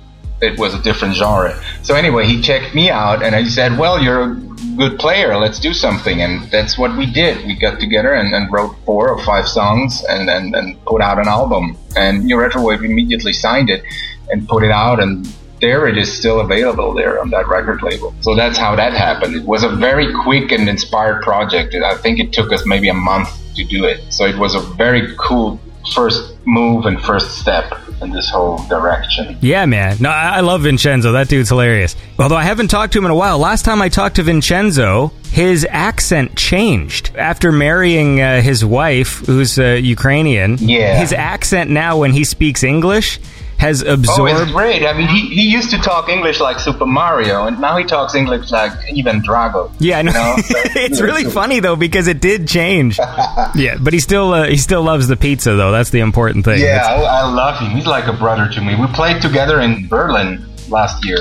it was a different genre. So anyway, he checked me out and he said, well, you're a good player, let's do something. And that's what we did. We got together and, and wrote four or five songs and, and, and put out an album. And New Retrowave immediately signed it and put it out and there it is still available there on that record label. So that's how that happened. It was a very quick and inspired project. I think it took us maybe a month to do it. So it was a very cool first move and first step in this whole direction. Yeah, man. No, I I love Vincenzo. That dude's hilarious. Although I haven't talked to him in a while. Last time I talked to Vincenzo, his accent changed after marrying uh, his wife, who's uh, Ukrainian. Yeah. His accent now, when he speaks English, has absorbed. Oh, it's great. I mean, he, he used to talk English like Super Mario, and now he talks English like Ivan Drago. yeah, I know. You know? It's really funny though because it did change. yeah, but he still uh, he still loves the pizza though. That's the important thing. Yeah, I, I love him. He's like a brother to me. We played together in Berlin last year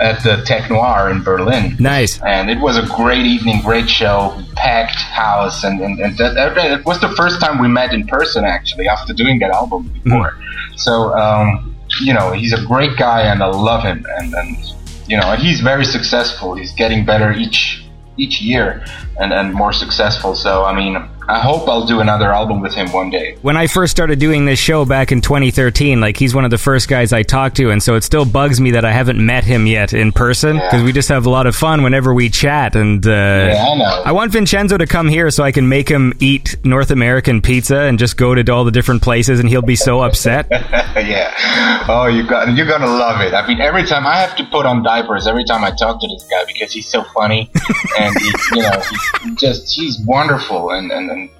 at the Tech Noir in Berlin. nice. and it was a great evening, great show, packed house, and, and, and that, that- it was the first time we met in person actually after doing that album before. So, um, you know, he's a great guy, and I love him, and, and you know, he's very successful. He's getting better each each year, and, and more successful. So, I mean, I hope I'll do another album with him one day. when I first started doing this show back in 2013, like he's one of the first guys I talked to, and so it still bugs me that I haven't met him yet in person Yeah. because we just have a lot of fun whenever we chat. And uh, Yeah, I know. I want Vincenzo to come here so I can make him eat North American pizza and just go to all the different places, and he'll be so upset. yeah. Oh, you got you're gonna love it. I mean, every time I have to put on diapers every time I talk to this guy because he's so funny and he, you know he's just he's wonderful and, and, and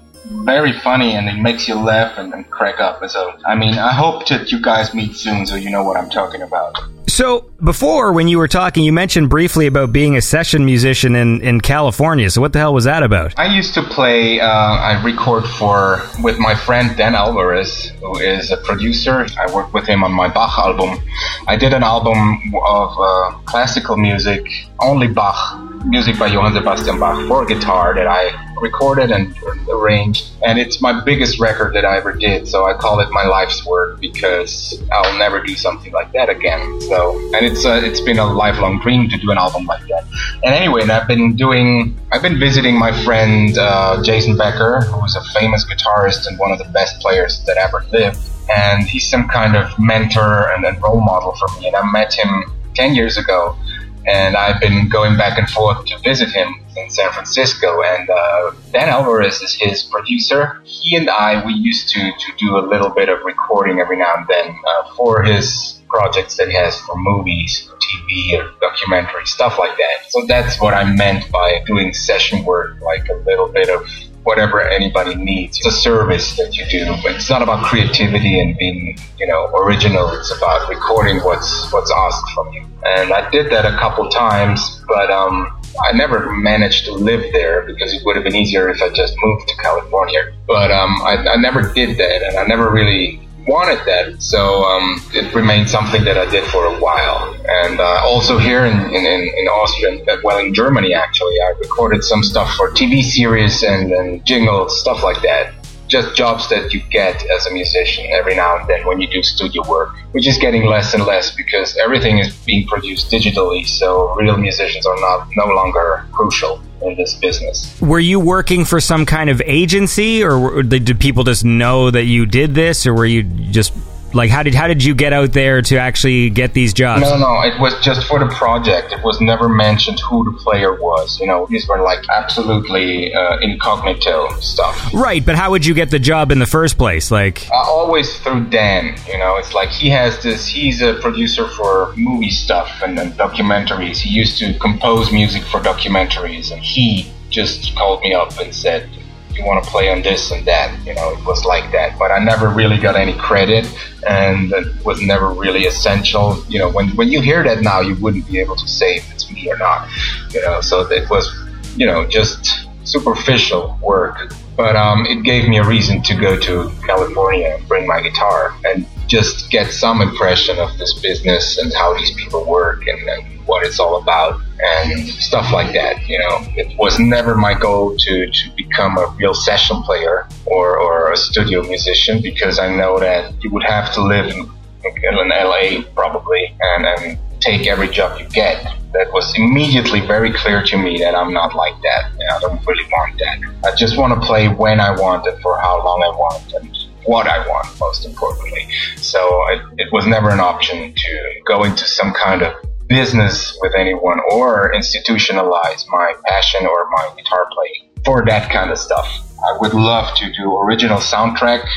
very funny and it makes you laugh and, and crack up. And so, I mean, I hope that you guys meet soon so you know what I'm talking about. So before, when you were talking, you mentioned briefly about being a session musician in in California. So what the hell was that about? I used to play. Uh, I record for with my friend Dan Alvarez, who is a producer. I worked with him on my Bach album. I did an album of uh, classical music, only Bach music by Johann Sebastian Bach for guitar that I recorded and arranged, and it's my biggest record that I ever did. So I call it my life's work because I'll never do something like that again. So, and it's uh, it's been a lifelong dream to do an album like that. And anyway, and I've been doing, I've been visiting my friend uh, Jason Becker, who's a famous guitarist and one of the best players that ever lived. And he's some kind of mentor and, and role model for me. And I met him 10 years ago, and I've been going back and forth to visit him in San Francisco. And uh, Dan Alvarez is his producer. He and I, we used to, to do a little bit of recording every now and then uh, for his projects that he has for movies, or TV, or documentary, stuff like that. So that's what I meant by doing session work, like a little bit of whatever anybody needs. It's a service that you do, it's not about creativity and being, you know, original. It's about recording what's what's asked from you. And I did that a couple times, but um, I never managed to live there because it would have been easier if I just moved to California. But um, I, I never did that, and I never really wanted that. So um, it remained something that I did for a while. And uh, also here in, in, in Austria, well, in Germany actually, I recorded some stuff for TV series and, and jingles, stuff like that. Just jobs that you get as a musician every now and then when you do studio work, which is getting less and less because everything is being produced digitally. So real musicians are not no longer crucial in this business. Were you working for some kind of agency, or did people just know that you did this, or were you just Like, how did how did you get out there to actually get these jobs? No, no, it was just for the project. It was never mentioned who the player was. You know, these were like absolutely uh, incognito stuff. Right, but how would you get the job in the first place? Like, Uh, always through Dan. You know, it's like he has this. He's a producer for movie stuff and, and documentaries. He used to compose music for documentaries, and he just called me up and said, "You want to play on this and that?" You know, it was like that. But I never really got any credit, and it was never really essential. You know, when when you hear that now, you wouldn't be able to say if it's me or not. You know, so it was, you know, just superficial work but um, it gave me a reason to go to California and bring my guitar and just get some impression of this business and how these people work and, and what it's all about and stuff like that. You know, it was never my goal to, to become a real session player or, or a studio musician because I know that you would have to live in, in LA probably and, and take every job you get. That was immediately very clear to me that I'm not like that. I don't really want that. I just want to play when I want and for how long I want and what I want, most importantly. So it, it was never an option to go into some kind of business with anyone or institutionalize my passion or my guitar playing for that kind of stuff. I would love to do original soundtrack uh,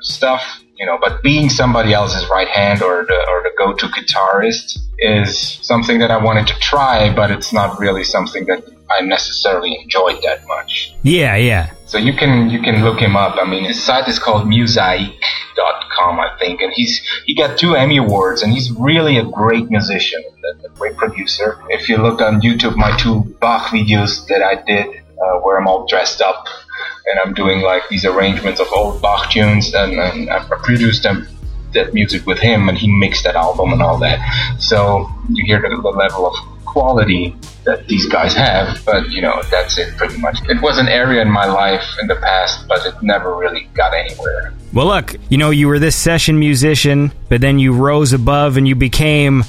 stuff, you know, but being somebody else's right hand or the or the go-to guitarist is something that I wanted to try, but it's not really something that I necessarily enjoyed that much. yeah, yeah. So you can you can look him up. I mean, his site is called Mosaic.com, I think, and he's he got two Emmy awards, and he's really a great musician, a, a great producer. If you look on YouTube, my two Bach videos that I did, uh, where I'm all dressed up and I'm doing like these arrangements of old Bach tunes, and, and I produced them that music with him, and he mixed that album and all that. So you hear the, the level of quality that these guys have, but you know that's it pretty much. It was an area in my life in the past, but it never really got anywhere. Well, look, you know, you were this session musician, but then you rose above and you became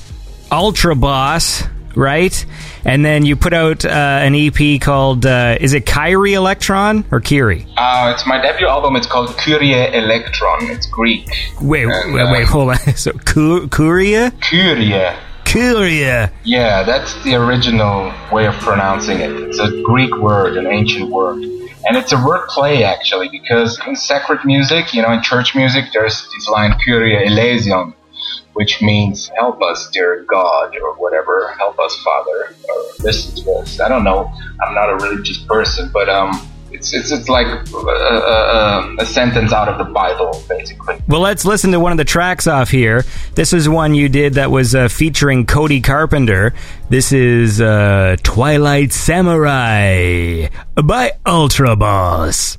Ultra Boss, right? And then you put out uh, an EP called, uh, is it Kyrie Electron or Kiri? Uh, it's my debut album. It's called Kyrie Electron. It's Greek. Wait, And, wait, uh, wait, hold on. So, Ku- Kuria? Kyrie. Yeah, that's the original way of pronouncing it. It's a Greek word, an ancient word. And it's a word play actually, because in sacred music, you know, in church music, there's this line Kyrie eleison, which means help us, dear God, or whatever, help us, Father, or listen to us. I don't know. I'm not a religious person, but um, it's it's it's like a, a, a sentence out of the Bible, basically. Well, let's listen to one of the tracks off here. This is one you did that was uh, featuring Cody Carpenter. This is uh, Twilight Samurai by Ultra Boss.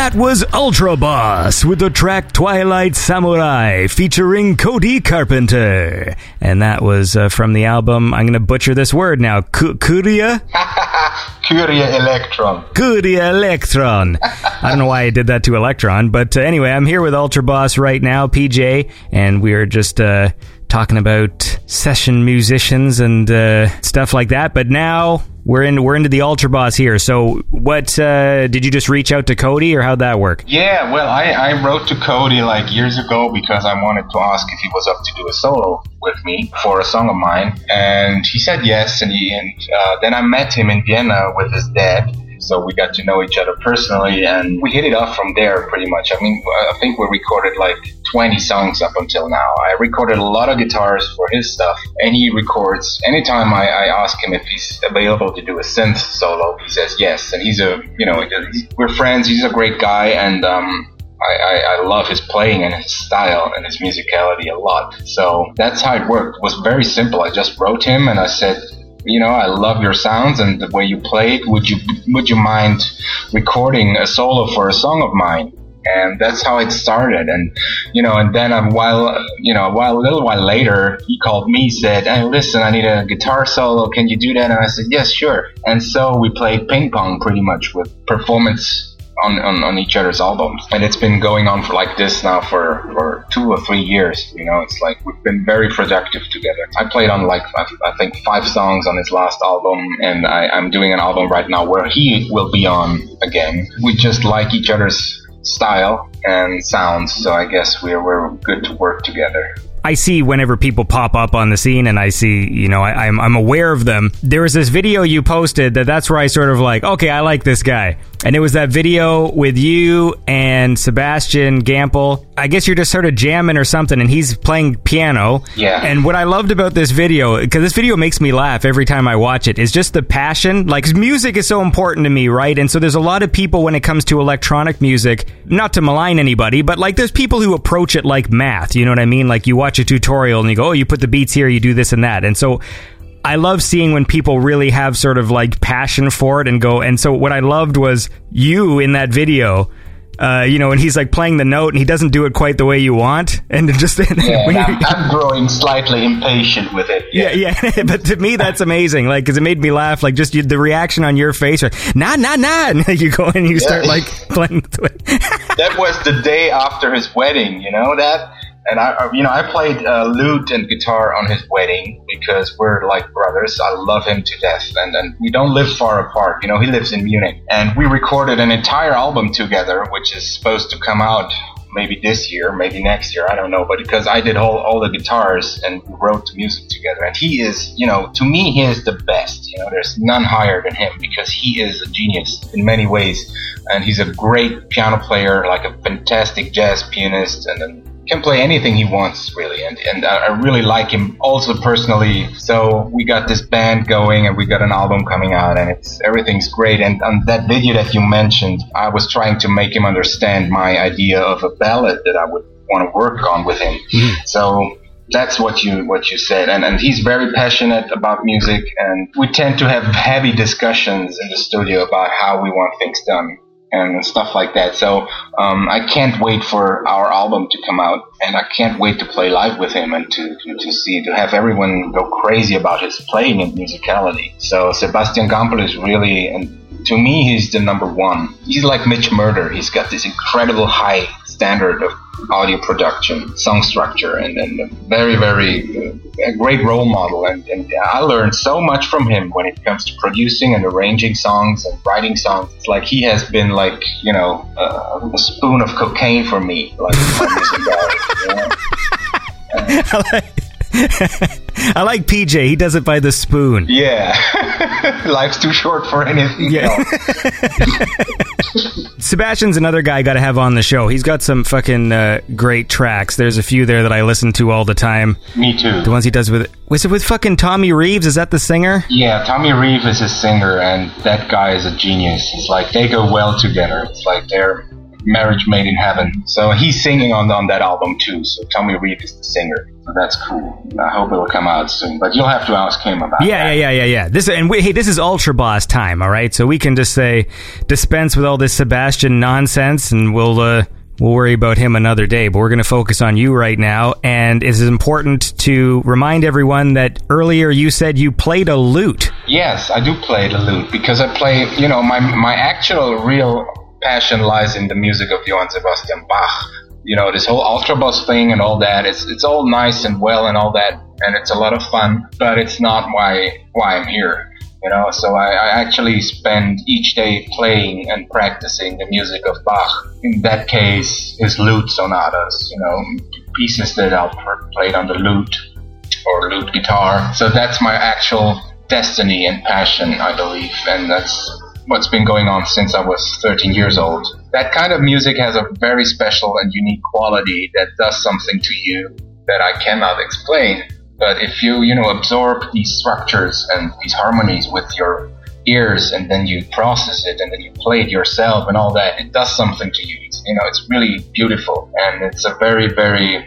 That was Ultra Boss with the track Twilight Samurai featuring Cody Carpenter. And that was uh, from the album, I'm going to butcher this word now, Ku- Kuria? Curia Electron. Kuria Electron. I don't know why I did that to Electron, but uh, anyway, I'm here with Ultra Boss right now, PJ, and we're just uh, talking about session musicians and uh, stuff like that. But now we're in we're into the Ultra Boss here. So, what uh, did you just reach out to Cody, or how'd that work? Yeah, well, I, I wrote to Cody like years ago because I wanted to ask if he was up to do a solo with me for a song of mine, and he said yes. And, he, and uh, then I met him in Vienna with his dad. So we got to know each other personally, and we hit it off from there pretty much. I mean, I think we recorded like 20 songs up until now. I recorded a lot of guitars for his stuff, and he records. Anytime I, I ask him if he's available to do a synth solo, he says yes. And he's a, you know, we're friends. He's a great guy, and um, I, I, I, love his playing and his style and his musicality a lot. So that's how it worked. It was very simple. I just wrote him and I said, you know, I love your sounds and the way you played. Would you would you mind recording a solo for a song of mine? And that's how it started. And you know, and then a while, you know, a while, a little while later, he called me, said, "Hey, listen, I need a guitar solo. Can you do that?" And I said, "Yes, sure." And so we played ping pong pretty much with performance on, on, on, each other's albums. And it's been going on for like this now for, for two or three years. You know, it's like we've been very productive together. I played on like, I, I think, five songs on his last album, and I, I'm doing an album right now where he will be on again. We just like each other's style and sounds, so I guess we're, we're good to work together. I see whenever people pop up on the scene and I see, you know, I, am I'm, I'm aware of them. There was this video you posted that that's where I sort of like, okay, I like this guy. And it was that video with you and Sebastian Gampl. I guess you're just sort of jamming or something and he's playing piano. Yeah. And what I loved about this video, because this video makes me laugh every time I watch it, is just the passion. Like, music is so important to me, right? And so there's a lot of people when it comes to electronic music, not to malign anybody, but like there's people who approach it like math. You know what I mean? Like you watch a tutorial and you go, oh, you put the beats here, you do this and that. And so I love seeing when people really have sort of like passion for it and go. And so what I loved was you in that video. Uh, you know, and he's like playing the note, and he doesn't do it quite the way you want, and just yeah, I'm, I'm, growing slightly impatient with it. Yeah, yeah, yeah. but to me, that's amazing. Like, because it made me laugh. Like, just you, the reaction on your face, like, nah, nah, nah, and you go and you yeah. start like playing. that was the day after his wedding. You know that and I, you know, I played uh, lute and guitar on his wedding because we're like brothers. I love him to death, and, and we don't live far apart. You know, he lives in Munich, and we recorded an entire album together, which is supposed to come out maybe this year, maybe next year, I don't know. But because I did all, all the guitars and we wrote the music together, and he is, you know, to me, he is the best. You know, there's none higher than him because he is a genius in many ways, and he's a great piano player, like a fantastic jazz pianist, and can play anything he wants really and, and I really like him also personally. So we got this band going and we got an album coming out and it's everything's great. And on that video that you mentioned I was trying to make him understand my idea of a ballad that I would want to work on with him. Mm-hmm. so that's what you what you said. And, and he's very passionate about music and we tend to have heavy discussions in the studio about how we want things done and stuff like that. So um, I can't wait for our album to come out, and I can't wait to play live with him and to, to, to see to have everyone go crazy about his playing and musicality. So Sebastian Gampl is really, and to me, he's the number one. He's like Mitch Murder. He's got this incredible high standard of audio production, song structure, and, and a very, very uh, great role model. And, and I learned so much from him when it comes to producing and arranging songs and writing songs. It's like he has been like, you know, uh, a spoon of cocaine for me, like I like PJ. He does it by the spoon. Yeah. Life's too short for anything. Yeah. Sebastian's another guy I got to have on the show. He's got some fucking uh, great tracks. There's a few there that I listen to all the time. Me too. The ones he does with was it with fucking Tommy Reeves? Is that the singer? Yeah, Tommy Reeves is his singer, and that guy is a genius. It's like they go well together. It's like they're Marriage Made in Heaven. So he's singing on on that album too. So Tommy Reed is the singer. So that's cool. I hope it'll come out soon. But you'll have to ask him about. Yeah, that. yeah, yeah, yeah, yeah. This and we, hey, this is Ultra Boss time, all right. So we can just say dispense with all this Sebastian nonsense, and we'll uh, we'll worry about him another day. But we're going to focus on you right now, and it is important to remind everyone that earlier you said you played a lute. Yes, I do play the lute because I play. You know, my my actual real passion lies in the music of Johann Sebastian Bach. You know, this whole Ultra Boss thing and all that. It's it's all nice and well and all that, and it's a lot of fun. But it's not why why I'm here. You know, so I, I actually spend each day playing and practicing the music of Bach. In that case, his lute sonatas. You know, pieces that are played on the lute or lute guitar. So that's my actual destiny and passion, I believe, and that's what's been going on since I was 13 years old. That kind of music has a very special and unique quality that does something to you that I cannot explain. But if you, you know, absorb these structures and these harmonies with your ears and then you process it and then you play it yourself and all that, it does something to you. It's, you know, it's really beautiful and it's a very, very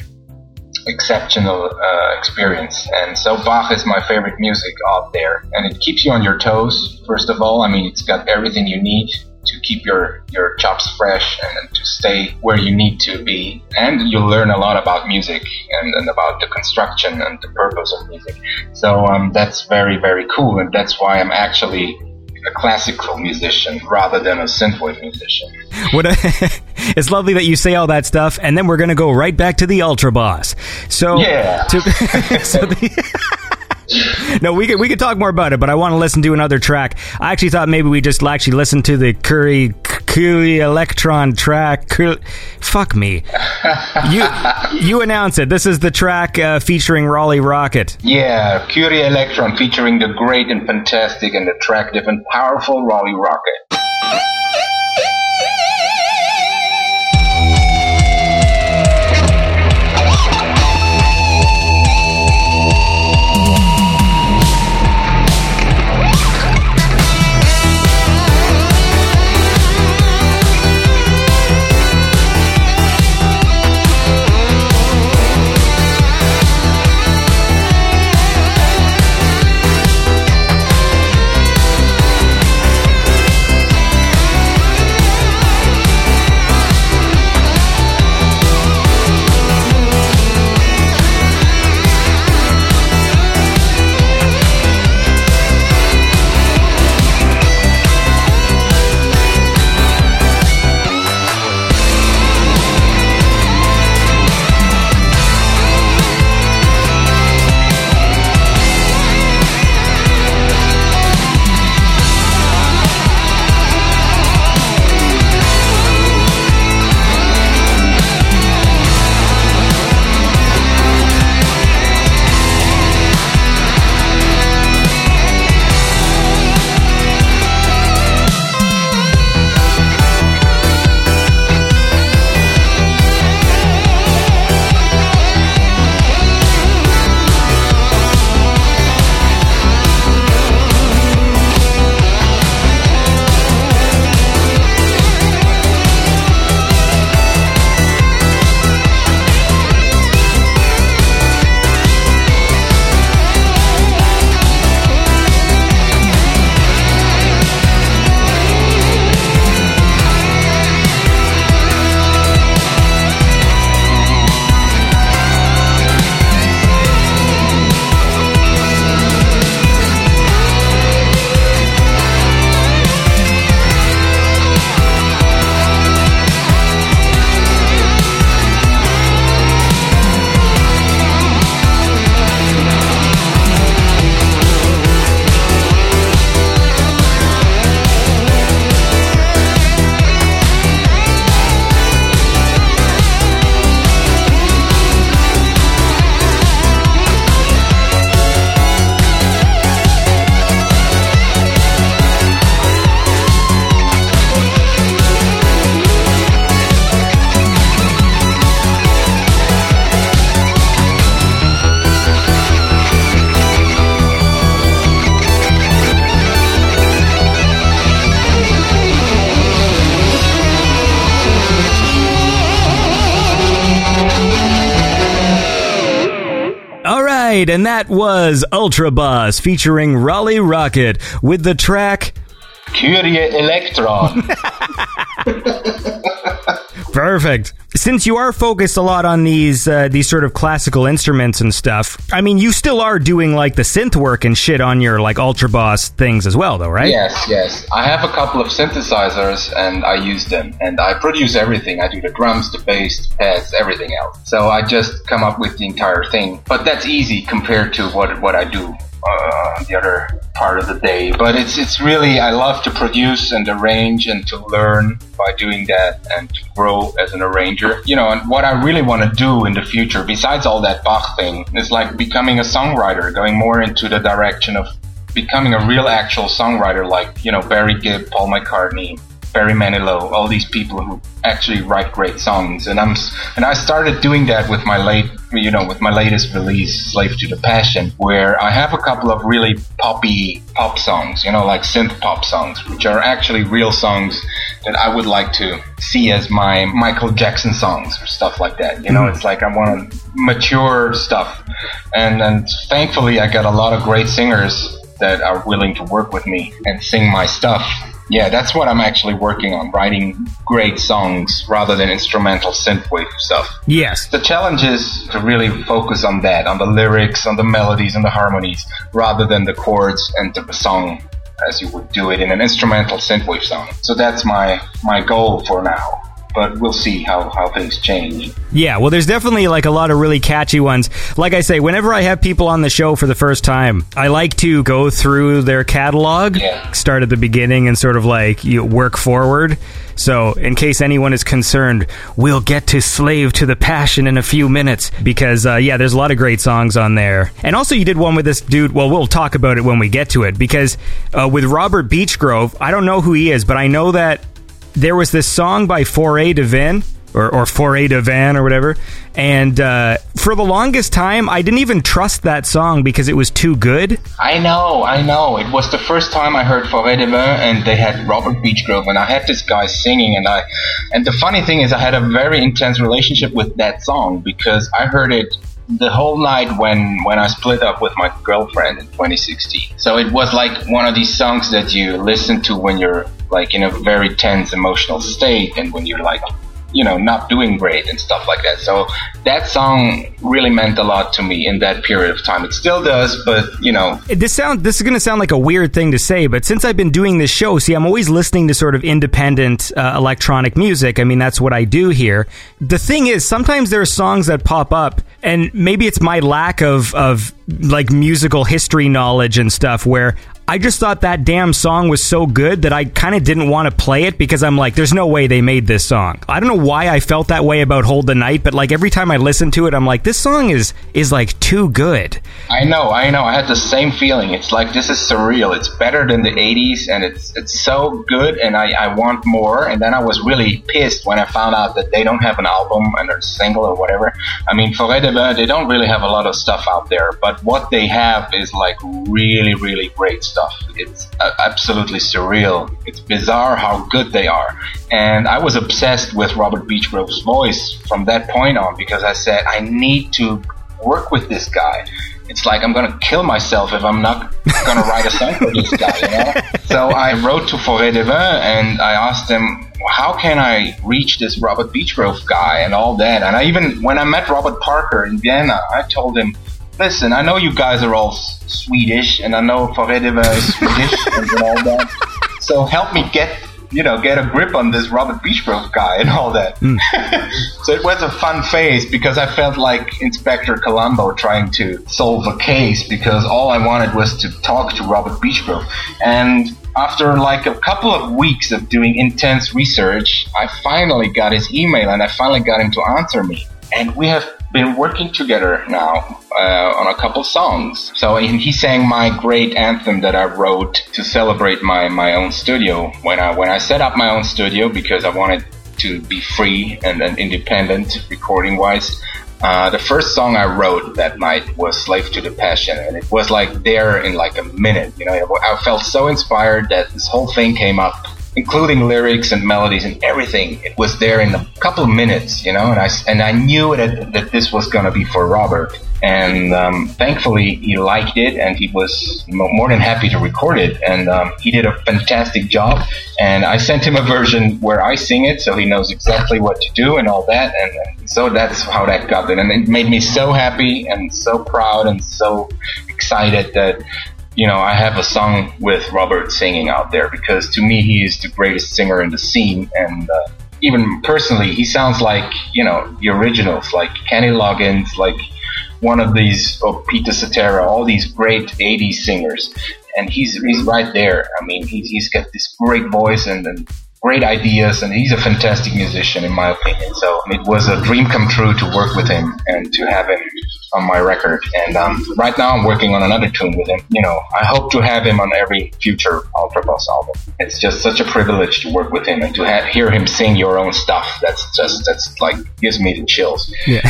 exceptional uh, experience. And so Bach is my favorite music out there, and it keeps you on your toes. First of all, I mean, it's got everything you need to keep your your chops fresh and to stay where you need to be. And you'll learn a lot about music and, and about the construction and the purpose of music. So um, that's very very cool, and that's why I'm actually a classical musician rather than a synthwave musician. What a, it's lovely that you say all that stuff, and then we're going to go right back to the Ultra Boss. So Yeah. to- so the- no, we could we could talk more about it, but I want to listen to another track. I actually thought maybe we just actually listen to the Curry Curry Electron track. Cur- Fuck me. You you announce it. This is the track uh, featuring Raleigh Rocket. Yeah, Kyrie Electron featuring the great and fantastic and attractive and powerful Raleigh Rocket. Right, and that was Ultra Boss featuring Raleigh Rocket with the track Kyrie Electron. Perfect. Since you are focused a lot on these uh, these sort of classical instruments and stuff, I mean, you still are doing like the synth work and shit on your like Ultra Boss things as well, though, right? Yes, yes. I have a couple of synthesizers and I use them, and I produce everything. I do the drums, the bass, the pads, everything else. So I just come up with the entire thing. But that's easy compared to what what I do uh, the other part of the day. But it's it's really I love to produce and arrange and to learn by doing that and to grow as an arranger. You know, and what I really want to do in the future, besides all that Bach thing, is like becoming a songwriter, going more into the direction of becoming a real actual songwriter like you know Barry Gibb, Paul McCartney, Barry Manilow, all these people who actually write great songs. And I'm and I started doing that with my late, you know, with my latest release, Slave to the Passion, where I have a couple of really poppy pop songs, you know, like synth pop songs, which are actually real songs that I would like to see as my Michael Jackson songs or stuff like that. You know, mm-hmm. it's like I want mature stuff, and and thankfully I got a lot of great singers that are willing to work with me and sing my stuff yeah, that's what I'm actually working on, writing great songs rather than instrumental synthwave stuff. Yes. The challenge is to really focus on that, on the lyrics, on the melodies and the harmonies, rather than the chords and the song as you would do it in an instrumental synthwave song. So that's my my goal for now but we'll see how, how things change. Yeah, well, there's definitely like a lot of really catchy ones. Like I say, whenever I have people on the show for the first time, I like to go through their catalog, Yeah. start at the beginning, and sort of like you work forward. So, in case anyone is concerned, we'll get to Slave to the Passion in a few minutes because, uh, yeah, there's a lot of great songs on there. And also, you did one with this dude. Well, we'll talk about it when we get to it because uh, with Robert Beechgrove, I don't know who he is, but I know that there was this song by Foray de Vin or, or Foray de Van or whatever. And uh, for the longest time, I didn't even trust that song because it was too good. I know, I know. It was the first time I heard Forêt de Vin and they had Robert Beechgrove and I had this guy singing and I and the funny thing is I had a very intense relationship with that song because I heard it the whole night when when I split up with my girlfriend in 2016. So it was like one of these songs that you listen to when you're like in a very tense emotional state and when you're like you know not doing great and stuff like that. So that song really meant a lot to me in that period of time. It still does, but you know, This sound this is going to sound like a weird thing to say, but since I've been doing this show, see, I'm always listening to sort of independent uh, electronic music. I mean, that's what I do here. The thing is, sometimes there are songs that pop up, and maybe it's my lack of of like musical history knowledge and stuff where I just thought that damn song was so good that I kind of didn't want to play it because I'm like, there's no way they made this song. I don't know why I felt that way about Hold the Night, but like every time I listen to it, I'm like, this song is is like too good. I know, I know. I had the same feeling. It's like this is surreal. It's better than the '80s, and it's it's so good, and I, I want more. And then I was really pissed when I found out that they don't have an album and a single or whatever. I mean, Forêt de they don't really have a lot of stuff out there, but what they have is like really, really great stuff. It's uh, absolutely surreal. It's bizarre how good they are. And I was obsessed with Robert Beechgrove's voice from that point on because I said I need to work with this guy. It's like I'm gonna kill myself if I'm not gonna write a song for this guy, you know? So I wrote to Forêt de Vin and I asked him, how can I reach this Robert Beechgrove guy and all that? And I even, when I met Robert Parker in Vienna, I told him, listen, I know you guys are all S- Swedish and I know Forêt is Swedish and all that. So help me get you know, get a grip on this Robert Beechgrove guy and all that. Hmm. so it was a fun phase because I felt like Inspector Columbo trying to solve a case because all I wanted was to talk to Robert Beechgrove. And after like a couple of weeks of doing intense research, I finally got his email and I finally got him to answer me. And we have been working together now uh, on a couple songs. So he sang my great anthem that I wrote to celebrate my, my own studio when I when I set up my own studio because I wanted to be free and, and independent recording wise. Uh, the first song I wrote that night was "Slave to the Passion," and it was like there in like a minute. You know, I felt so inspired that this whole thing came up including lyrics and melodies and everything. It was there in a couple of minutes, you know, and I, and I knew that, that this was going to be for Robert. and um, thankfully he liked it and he was more than happy to record it and um, he did a fantastic job and i sent him a version where i sing it so he knows exactly what to do and all that and, and so that's how that got it and it made me so happy and so proud and so excited that you know i have a song with robert singing out there because to me he is the greatest singer in the scene and uh, even personally he sounds like you know the originals like kenny loggins like one of these, oh, Peter Cetera, all these great 80s singers. And he's, he's right there. I mean, he's, he's got this great voice and, and great ideas, and he's a fantastic musician, in my opinion. So it was a dream come true to work with him and to have him on my record. And um, right now, I'm working on another tune with him. You know, I hope to have him on every future Ultra Ultrabus album. It's just such a privilege to work with him and to hear him sing your own stuff. That's just that's like gives me the chills. Yeah.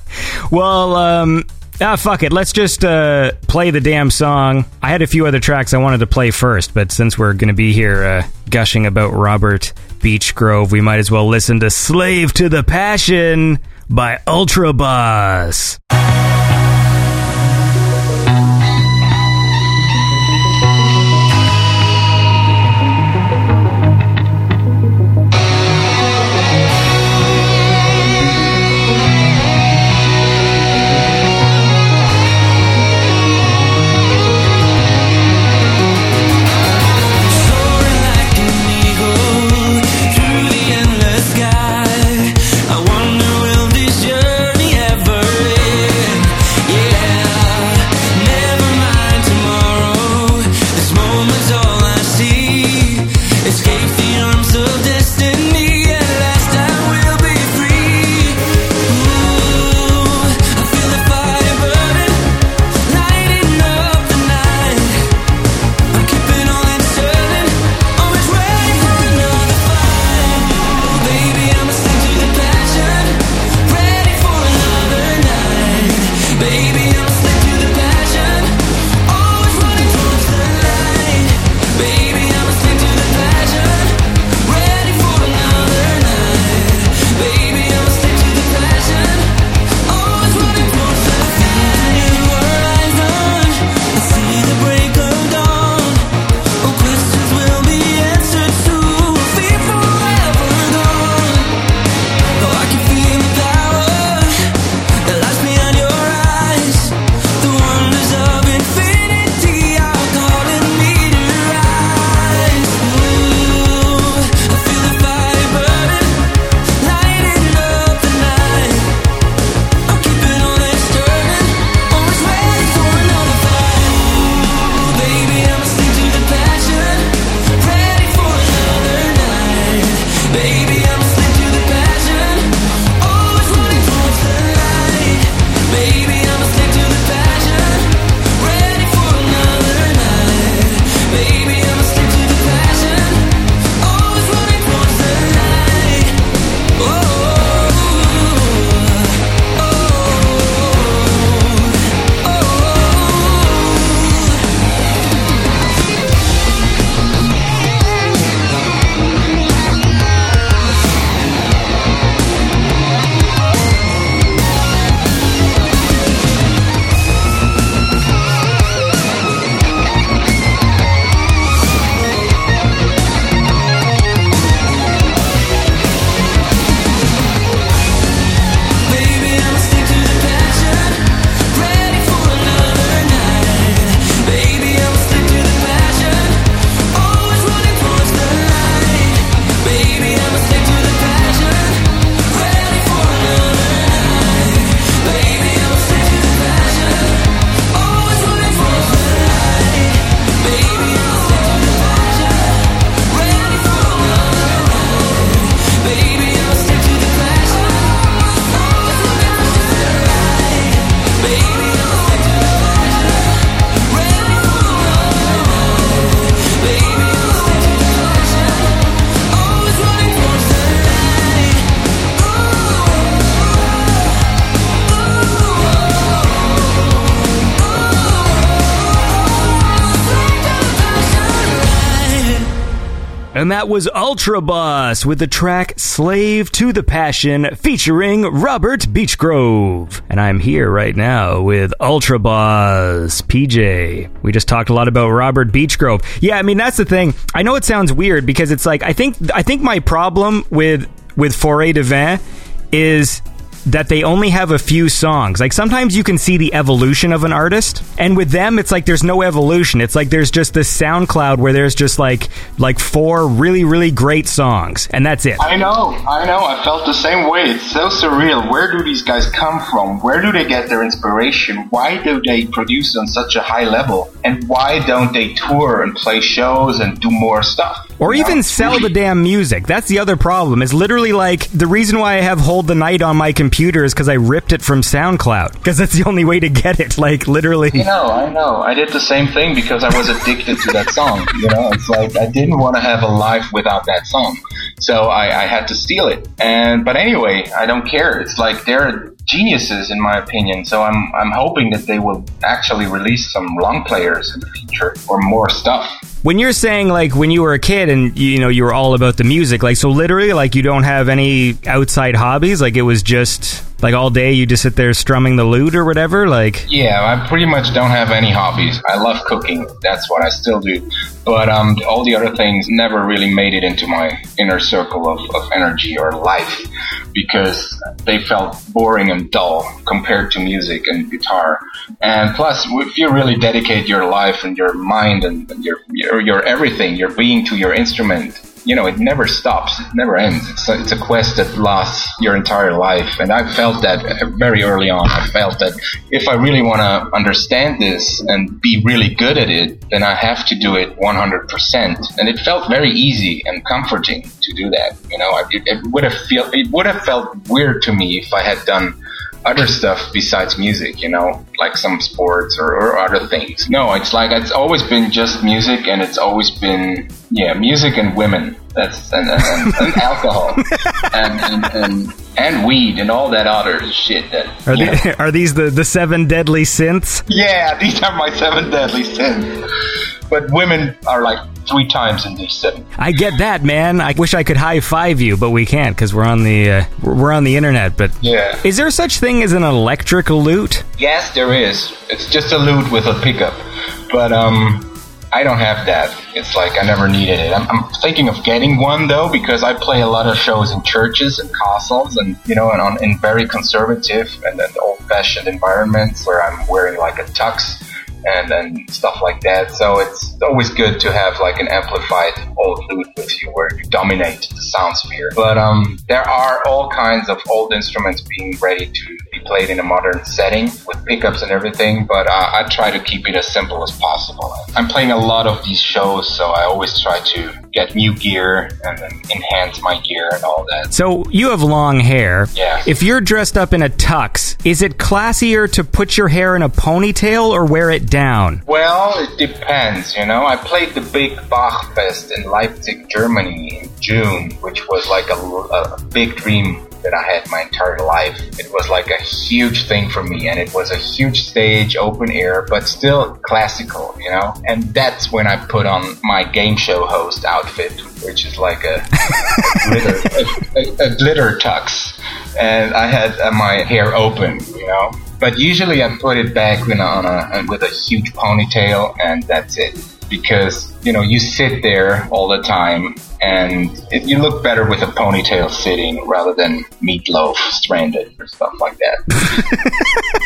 well, um, ah, fuck it. Let's just uh, play the damn song. I had a few other tracks I wanted to play first, but since we're going to be here uh, gushing about Robert Beechgrove, we might as well listen to Slave to the Passion by Ultra Boss. And that was Ultra Boss with the track Slave to the Passion featuring Robert Beechgrove. And I'm here right now with Ultra Boss PJ. We just talked a lot about Robert Beechgrove. Yeah, I mean that's the thing. I know it sounds weird because it's like I think I think my problem with with Foray de Vin is that they only have a few songs. Like sometimes you can see the evolution of an artist, and with them, it's like there's no evolution. It's like there's just this SoundCloud where there's just like like four really really great songs, and that's it. I know, I know. I felt the same way. It's so surreal. Where do these guys come from? Where do they get their inspiration? Why do they produce on such a high level? And why don't they tour and play shows and do more stuff? Or even sell the damn music. That's the other problem. Is literally like the reason why I have Hold the Night on my computer is because I ripped it from SoundCloud. Because that's the only way to get it. Like literally. I know, I know. I did the same thing because I was addicted to that song. You know, it's like I didn't want to have a life without that song, so I, I had to steal it. And but anyway, I don't care. It's like they're geniuses in my opinion. So I'm I'm hoping that they will actually release some long players in the future or more stuff. When you're saying like when you were a kid and you know you were all about the music, like so literally like you don't have any outside hobbies, like it was just like all day you just sit there strumming the lute or whatever, like Yeah, I pretty much don't have any hobbies. I love cooking. That's what I still do. But um, all the other things never really made it into my inner circle of, of energy or life because they felt boring and dull compared to music and guitar. And plus, if you really dedicate your life and your mind and, your, your your everything, your being to your instrument, you know, it never stops. It never ends. It's a, it's a quest that lasts your entire life. And I felt that very early on. I felt that if I really want to understand this and be really good at it, then I have to do it 100%. And it felt very easy and comforting to do that. You know, it, it would have it would have felt weird to me if I had done other stuff besides music, you know, like some sports or, or, other things. No, it's like it's always been just music, and it's always been yeah, music and women. That's and, and, and alcohol and, and, and and weed and all that other shit. That are, the, are these the the seven deadly synths? Yeah, these are my seven deadly sins. But women are like three times in these seven. I get that, man. I wish I could high five you, but we can't because we're on the uh, we're on the internet. But yeah, is there such thing as an electric lute? Yes, there is. It's just a lute with a pickup, but um. I don't have that. It's like I never needed it. I'm, I'm, thinking of getting one though because I play a lot of shows in churches and castles and you know and on in very conservative and then old-fashioned environments where I'm wearing like a tux and then stuff like that. So it's always good to have like an amplified old lute with you where you dominate the sound sphere. But um, there are all kinds of old instruments being ready to be played in a modern setting with pickups and everything. But uh, I try to keep it as simple as possible. I'm playing a lot of these shows, so I always try to get new gear and then enhance my gear and all that. So you have long hair. Yeah. If you're dressed up in a tux, is it classier to put your hair in a ponytail or wear it down? Well, it depends, you know. I played the big Bach Fest in Leipzig, Germany in June, which was like a, a big dream that I had my entire life. It was like a huge thing for me, and it was a huge stage, open air, but still classical, you know? And that's when I put on my game show host outfit, which is like a, a glitter, a, a, a, glitter tux. And I had uh, my hair open, you know? But usually I put it back you know, on a, uh, with a huge ponytail, and that's it because you know you sit there all the time and it, you look better with a ponytail sitting rather than meatloaf stranded or stuff like that.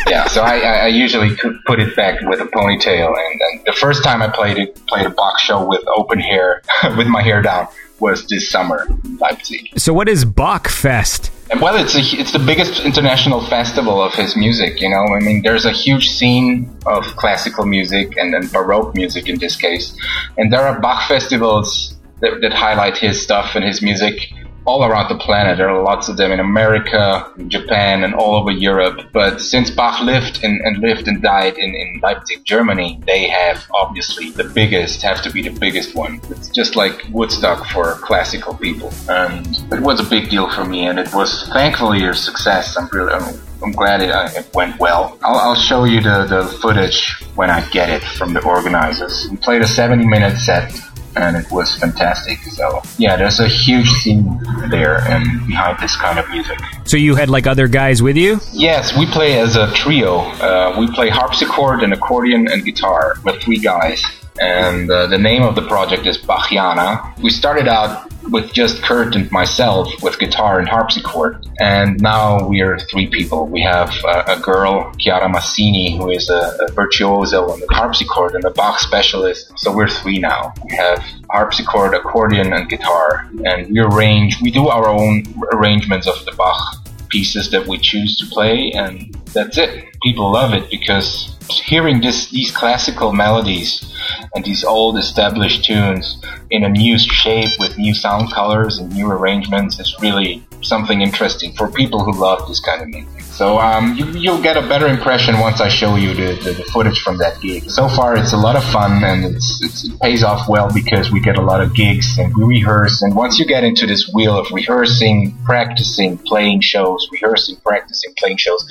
yeah, so I, I, usually put it back with a ponytail, and, and the first time I played it, played a Bach show with open hair, with my hair down, was this summer in Leipzig. So what is Bach Fest? Well, it's a, it's the biggest international festival of his music. You know, I mean, there's a huge scene of classical music and then Baroque music in this case, and there are Bach festivals that, that highlight his stuff and his music all around the planet. There are lots of them in America, Japan, and all over Europe. But since Bach lived and, and lived and died in, in Leipzig, Germany, they have obviously the biggest, have to be the biggest one. It's just like Woodstock for classical people. And it was a big deal for me, and it was thankfully a success. I'm really, I'm, I'm glad it, uh, it, went well. I'll, I'll, show you the, the footage when I get it from the organizers. We played a 70 minute set and it was fantastic. So yeah, there's a huge scene there and behind this kind of music. So you had like other guys with you? Yes, we play as a trio. Uh, we play harpsichord and accordion and guitar with three guys. And uh, the name of the project is Bachiana. We started out with just Kurt and myself with guitar and harpsichord. And now we're three people. We have uh, a girl, Chiara Massini, who is a, a, virtuoso on the harpsichord and a Bach specialist. So we're three now. We have harpsichord, accordion, and guitar. And we arrange, we do our own arrangements of the Bach pieces that we choose to play. And that's it. People love it because hearing this, these classical melodies and these old established tunes in a new shape with new sound colors and new arrangements is really something interesting for people who love this kind of music. So um, you, will get a better impression once I show you the, the, the, footage from that gig. So far, it's a lot of fun and it's, it's, it pays off well because we get a lot of gigs and we rehearse. And once you get into this wheel of rehearsing, practicing, playing shows, rehearsing, practicing, playing shows,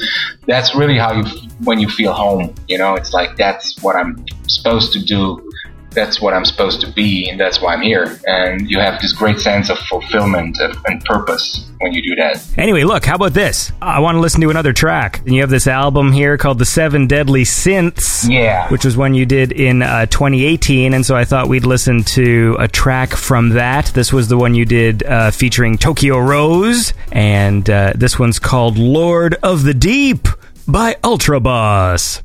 that's really how you when you feel home. You know, it's like that's what I'm supposed to do that's what I'm supposed to be, and that's why I'm here. And you have this great sense of fulfillment and purpose when you do that. Anyway, look, how about this? I want to listen to another track. And you have this album here called The Seven Deadly Synths. Yeah. Which was one you did in uh, 2018. And so I thought we'd listen to a track from that. This was the one you did uh, featuring Tokyo Rose. And uh, this one's called Lord of the Deep by Ultra Boss.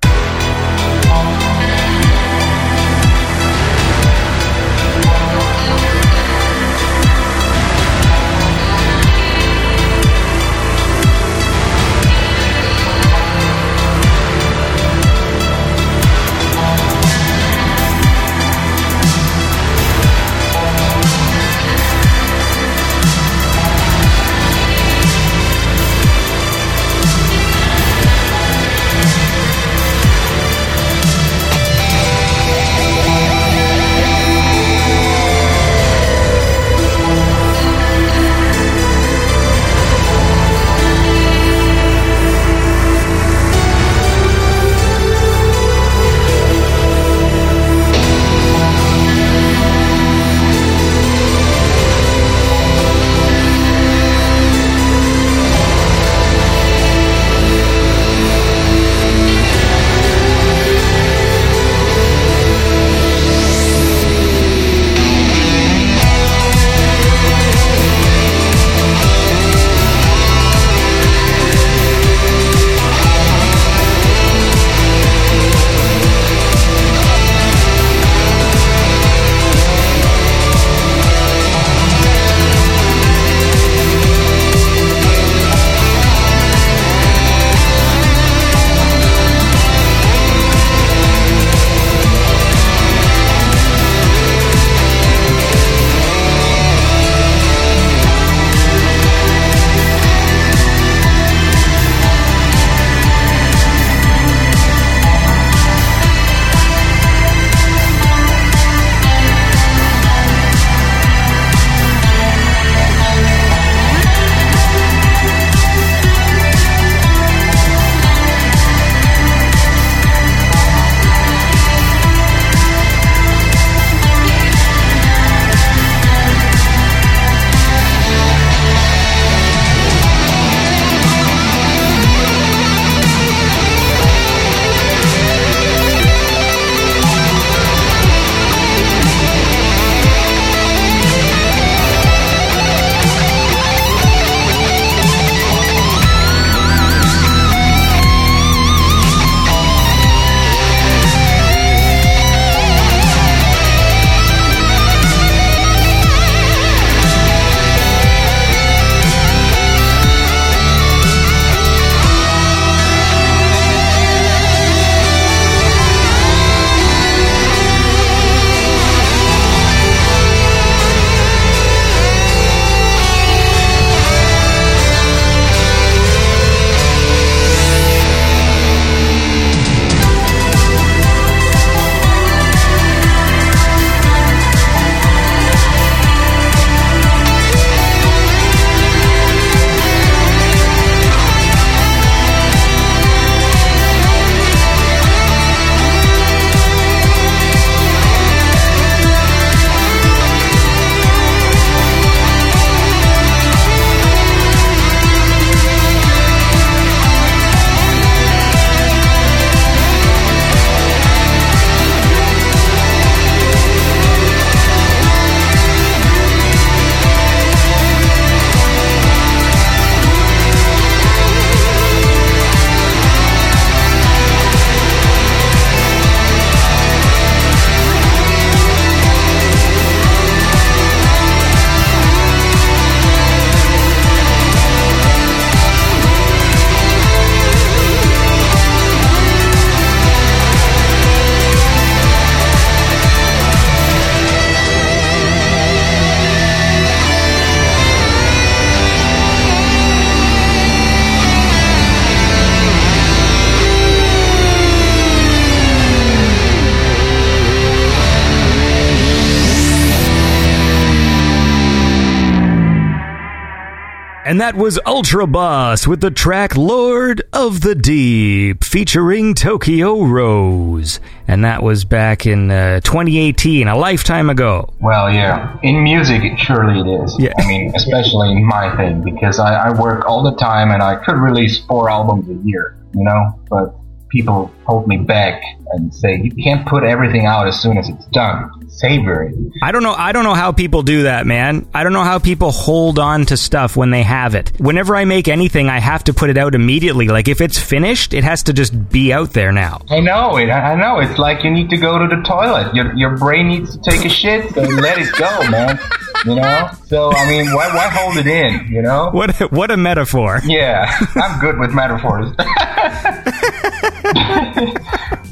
And that was Ultra Boss with the track Lord of the Deep featuring Tokyo Rose. And that was back in uh, 2018, a lifetime ago. Well, yeah. In music, it, surely it is. Yeah. I mean, especially in my thing, because I, I work all the time and I could release four albums a year, you know? But people hold me back and say, you can't put everything out as soon as it's done. Savor it. I don't know. I don't know how people do that, man. I don't know how people hold on to stuff when they have it. Whenever I make anything, I have to put it out immediately. Like if it's finished, it has to just be out there now. I know it. I know. It's like you need to go to the toilet. Your, your brain needs to take a shit, so let it go, man. You know? So, I mean, why, why hold it in, you know? What what a metaphor. Yeah, I'm good with metaphors.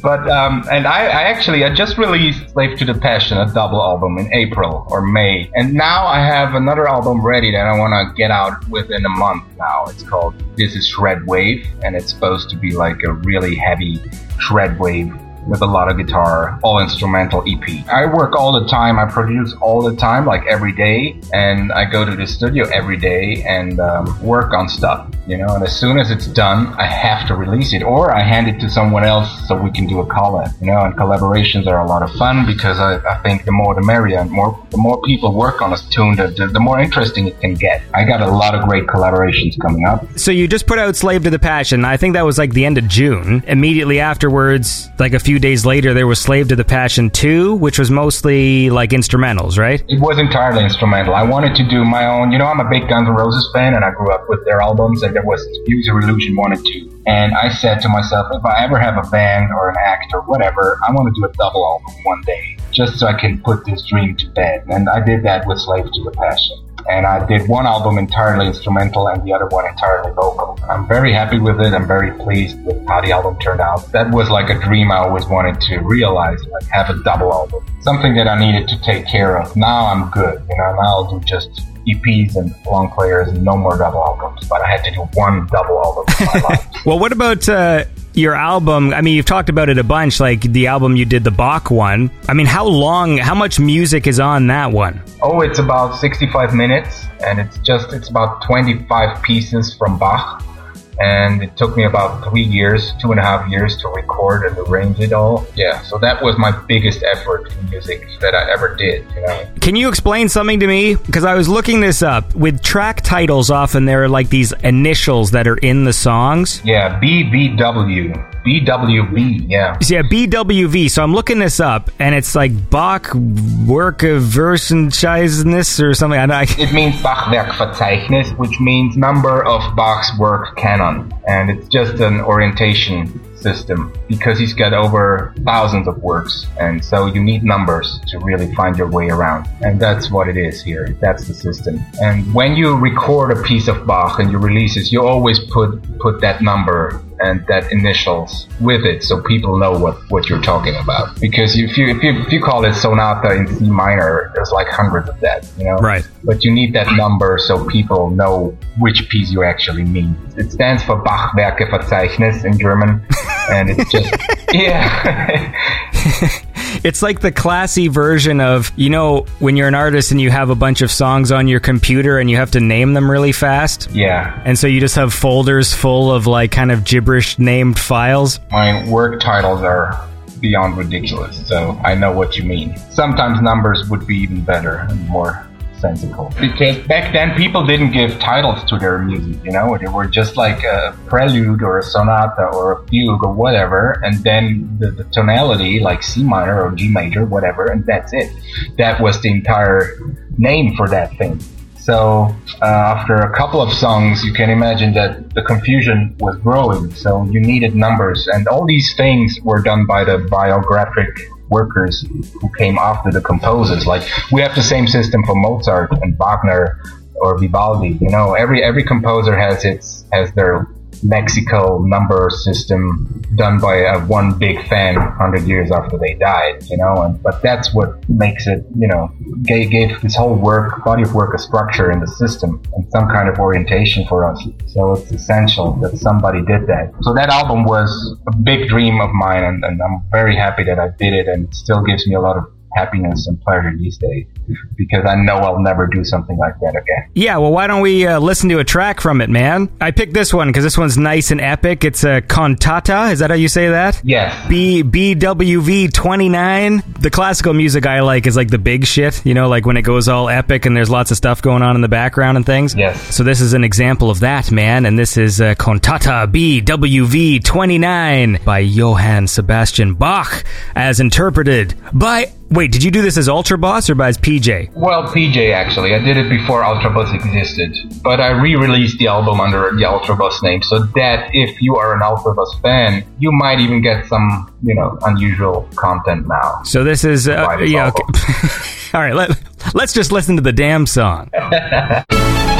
but um, and I, I actually I just released Slave to the Passion, a double album in April or May, and now I have another album ready that I want to get out within a month. Now it's called This Is Shred Wave, and it's supposed to be like a really heavy shred wave with a lot of guitar, all instrumental EP. I work all the time. I produce all the time, like every day, and I go to the studio every day and um, work on stuff. You know, and as soon as it's done, I have to release it, or I hand it to someone else so we can do a collab. You know, and collaborations are a lot of fun because I, I think the more the merrier. And more the more people work on a tune, the, the, the more interesting it can get. I got a lot of great collaborations coming up. So you just put out Slave to the Passion. I think that was like the end of June. Immediately afterwards, like a few days later, there was Slave to the Passion 2, which was mostly like instrumentals, right? It was entirely instrumental. I wanted to do my own. You know, I'm a big Guns N' Roses fan, and I grew up with their albums. And there was Use Your Illusion one and two. And I said to myself, if I ever have a band or an act or whatever, I want to do a double album one day, just so I can put this dream to bed. And I did that with Slave to the Passion. And I did one album entirely instrumental and the other one entirely vocal. I'm very happy with it. I'm very pleased with how the album turned out. That was like a dream I always wanted to realize, like have a double album. Something that I needed to take care of. Now I'm good. You know, now I'll do just EPs and long players and no more double albums. But I had to do one double album in my life. Well, what about uh, your album? I mean, you've talked about it a bunch, like the album you did, the Bach one. I mean, how long, how much music is on that one? Oh, it's about 65 minutes, and it's just it's about 25 pieces from Bach. And it took me about three years, two and a half years to record and arrange it all. Yeah, so that was my biggest effort in music that I ever did, you know. Can you explain something to me? Because I was looking this up. With track titles, often there are like these initials that are in the songs. Yeah, BBW. BWB, yeah. Yeah, BWV. So I'm looking this up, and it's like Bach Work of or something. I, I, It means Bachwerkverzeichnis, which means number of Bach's work canon. And it's just an orientation system because he's got over thousands of works. And so you need numbers to really find your way around. And that's what it is here. That's the system. And when you record a piece of Bach and you release it, you always put, put that number and that initials with it so people know what, what you're talking about. Because if you, if you, if you call it sonata in C minor, there's like hundreds of that, you know? Right. But you need that number so people know which piece you actually mean. It stands for Bachwerkeverzeichnis in German. And it's just, yeah. it's like the classy version of you know when you're an artist and you have a bunch of songs on your computer and you have to name them really fast. yeah. And so you just have folders full of like kind of gibberish named files. My work titles are beyond ridiculous, so I know what you mean. Sometimes numbers would be even better and more sensible. Because back then people didn't give titles to their music, you know, they were just like a prelude or a sonata or a fugue or whatever, and then the, the tonality, like C minor or G major, whatever, and that's it. That was the entire name for that thing. So uh, after a couple of songs, you can imagine that the confusion was growing. So you needed numbers, and all these things were done by the biographic workers who came after the composers. Like we have the same system for Mozart and Wagner or Vivaldi. You know, every every composer has its has their lexical number system done by a one big fan 100 years after they died you know and but that's what makes it you know gave, gave this whole work body of work a structure in the system and some kind of orientation for us. So it's essential that somebody did that. So that album was a big dream of mine and, and i'm very happy that i did it and it still gives me a lot of happiness and pleasure these days because I know I'll never do something like that again. Yeah, well, why don't we uh, listen to a track from it, man? I picked this one because this one's nice and epic. It's a cantata. Is that how you say that? Yes. B BWV 29. The classical music I like is like the big shit, you know, like when it goes all epic and there's lots of stuff going on in the background and things. Yes. So this is an example of that, man, and this is uh, Cantata BWV 29 by Johann Sebastian Bach as interpreted by Wait, did you do this as Ultra Boss or by as PJ? Well, PJ actually. I did it before Ultra Boss existed, but I re-released the album under the Ultra Boss name, so that if you are an Ultra Boss fan, you might even get some, you know, unusual content now. So this is uh, yeah. Okay. All right, let, let's just listen to the damn song.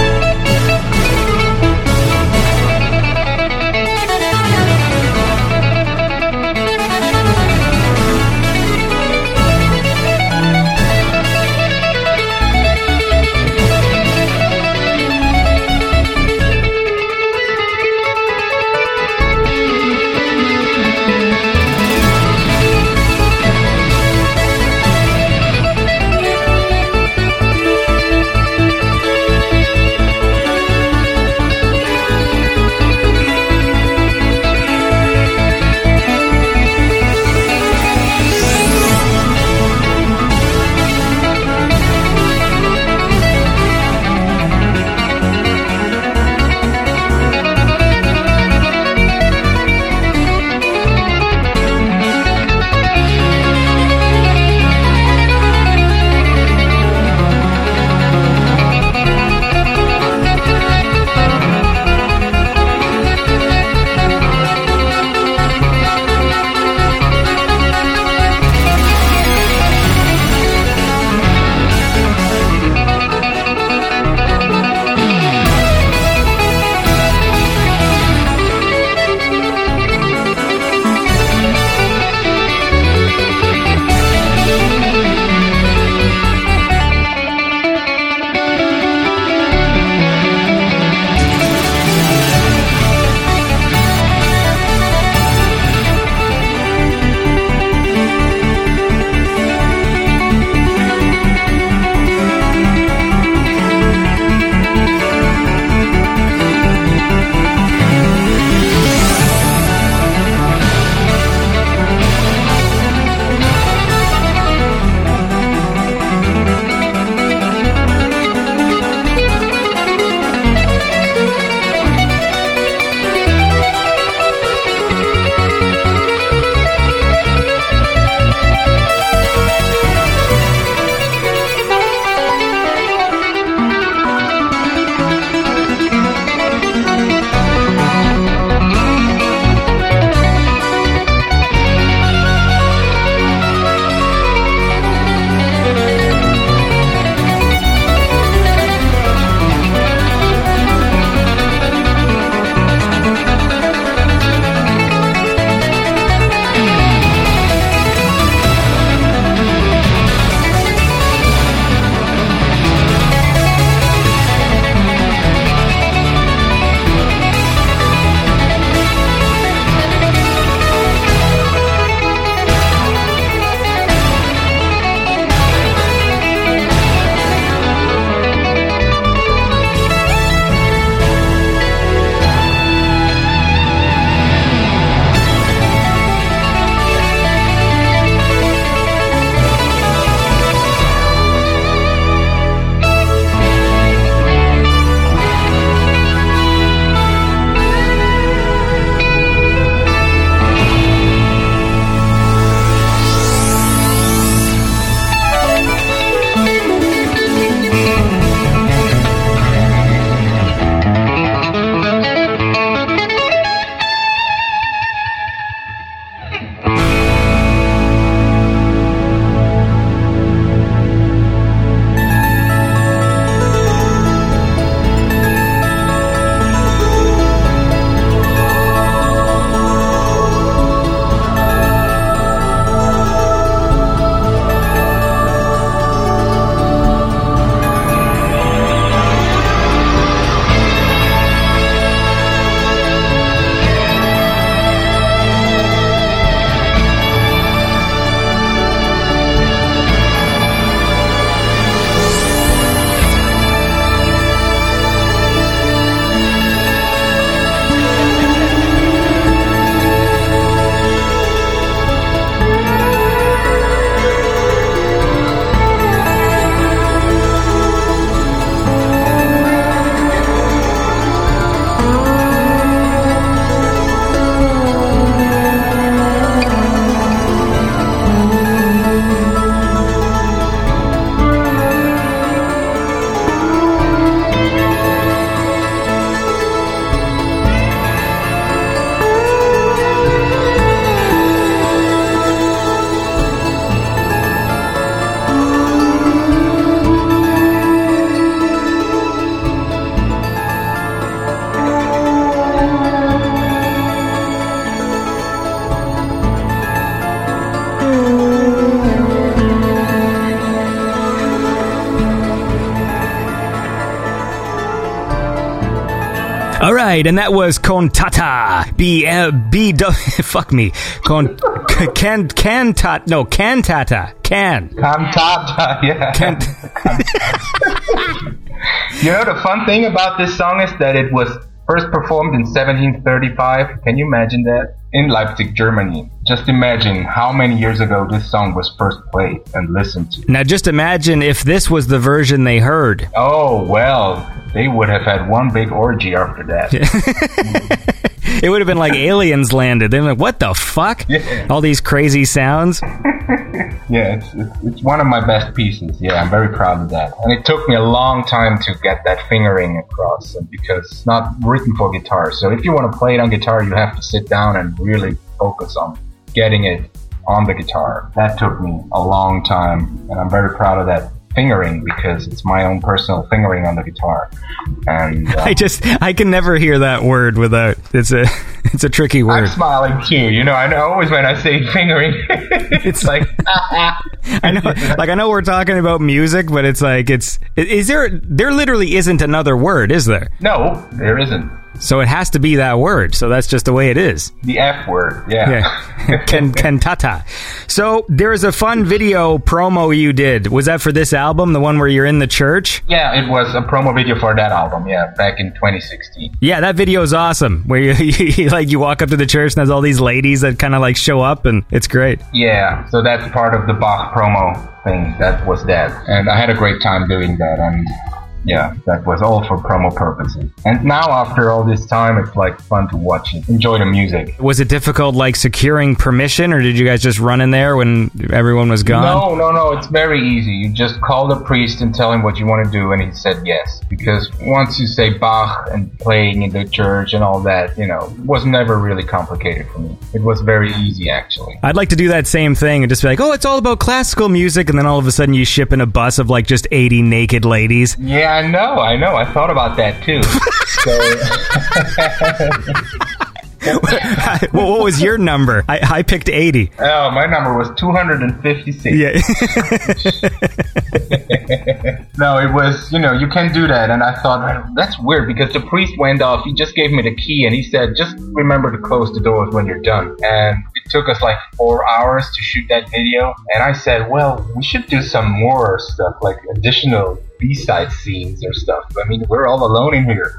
right, and that was Contata. B uh, B fuck me. Con can cantata. No, cantata. Can. Cantata, yeah. Can- You know, the fun thing about this song is that it was first performed in 1735. Can you imagine that? In Leipzig, Germany. Just imagine how many years ago this song was first played and listened to. now just imagine if this was the version they heard. Oh, well, they would have had one big orgy after that. It would have been like aliens landed. They're like, what the fuck? Yeah. All these crazy sounds. Yeah, it's, it's, it's one of my best pieces. Yeah, I'm very proud of that. And it took me a long time to get that fingering across because it's not written for guitar. So if you want to play it on guitar, you have to sit down and really focus on getting it on the guitar. That took me a long time, and I'm very proud of that fingering because it's my own personal fingering on the guitar. And uh, I just I can never hear that word without it's a it's a tricky word. I'm smiling too. You know, I know always when I say fingering, it's like I know like I know we're talking about music, but it's like it's is there there literally isn't another word, is there? no, there isn't So it has to be that word. So that's just the way it is. the F word. Yeah. Yeah. Ken Kentata. So there's a fun video promo you did. Was that for this album, the one where you're in the church? Yeah, it was a promo video for that album. Yeah, back in 2016. Yeah, that video is awesome. Where you, you like you walk up to the church and there's all these ladies that kind of like show up and it's great. Yeah, so that's part of the Bach promo thing. That was that, and I had a great time doing that. And yeah, that was all for promo purposes. And now, after all this time, it's like fun to watch it, enjoy the music. Was it difficult like securing permission or did you guys just run in there when everyone was gone? No, no, no. It's very easy. You just call the priest and tell him what you want to do, and he said yes. Because once you say Bach and playing in the church and all that, you know, it was never really complicated for me. It was very easy, actually. I'd like to do that same thing and just be like, oh, it's all about classical music. And then all of a sudden you ship in a bus of like just 80 naked ladies. Yeah, I know, I know. I thought about that too. so, well, what was your number? I, I picked 80. oh, my number was 256. Yeah. No, it was, you know, you can do that. And I thought, that's weird because the priest went off. He just gave me the key and he said, just remember to close the doors when you're done. And it took us like four hours to shoot that video. And I said, well, we should do some more stuff, like additional B-side scenes or stuff. I mean, we're all alone in here.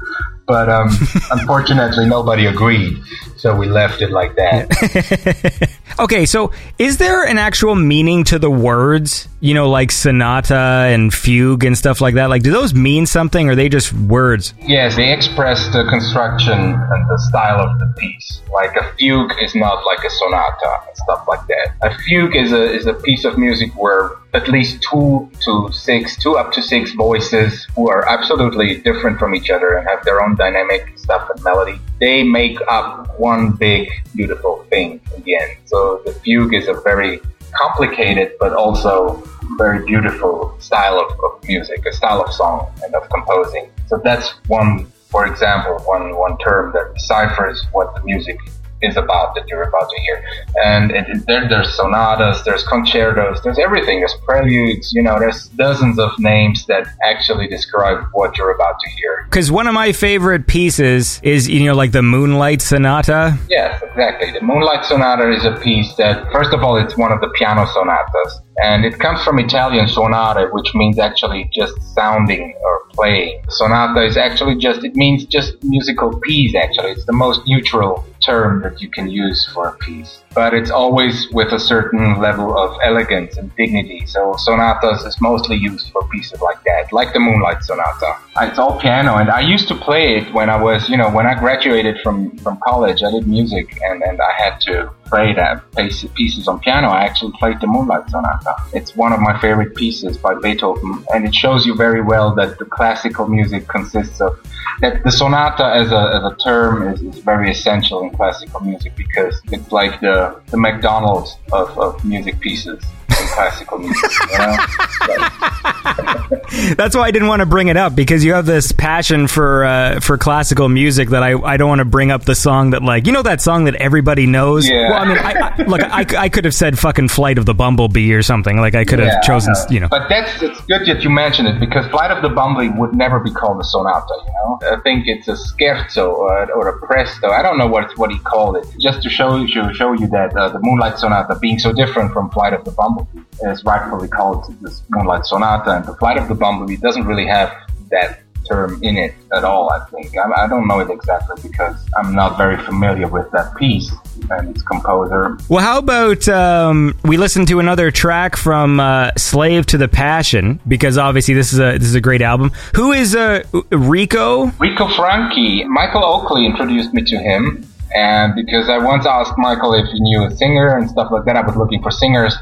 But um, unfortunately, nobody agreed. So we left it like that. okay, so is there an actual meaning to the words? You know, like sonata and fugue and stuff like that? Like, do those mean something or are they just words? Yes, they express the construction and the style of the piece. Like a fugue is not like a sonata and stuff like that. A fugue is a is a piece of music where at least two to six, two up to six voices who are absolutely different from each other and have their own dynamic stuff and melody. They make up one big beautiful thing in the end. So the fugue is a very complicated but also very beautiful style of, of music, a style of song and of composing. So that's one, for example, one one term that deciphers what the music is about that you're about to hear. And it, it- there, there's sonatas, there's concertos, there's everything. There's preludes. You know, there's dozens of names that actually describe what you're about to hear. Because one of my favorite pieces is, you know, like the Moonlight Sonata. Yes, exactly. The Moonlight Sonata is a piece that, first of all, it's one of the piano sonatas, and it comes from Italian sonata, which means actually just sounding or playing. Sonata is actually just, it means just musical piece, actually. It's the most neutral term that you can use for a piece. But it's always with a certain level of elegance and dignity. So sonatas is mostly used for pieces like that, like the Moonlight Sonata. It's all piano, and I used to play it when I was, you know, when I graduated from, from college. I did music, and, and I had to play that piece- pieces on piano. I actually played the Moonlight Sonata. It's one of my favorite pieces by Beethoven, and it shows you very well that the classical music consists of that the sonata as a, as a term is, is very essential in classical music because it's like the, the McDonald's of, of music pieces classical music. You know? That's why I didn't want to bring it up because you have this passion for uh, for classical music that I, I don't want to bring up the song that like you know that song that everybody knows. Yeah. Well, I mean, I, I, look, I, I could have said fucking "Flight of the Bumblebee" or something. Like I could Yeah, have chosen, I you know. But that's it's good that you mentioned it because Flight of the Bumblebee would never be called a sonata. You know, I think it's a scherzo or, or a presto. I don't know what what he called it. Just to show you show, show you that uh, the Moonlight Sonata, being so different from Flight of the Bumblebee, is rightfully called this Moonlight Sonata, and the Flight of the Bumblebee doesn't really have that term in it at all. I think I, I don't know it exactly because I'm not very familiar with that piece and its composer. Well, how about um, we listen to another track from uh, "Slave to the Passion" because obviously this is a this is a great album. Who is uh, Rico? Rico Franchi, Michael Oakley introduced me to him, and because I once asked Michael if he knew a singer and stuff like that, I was looking for singers,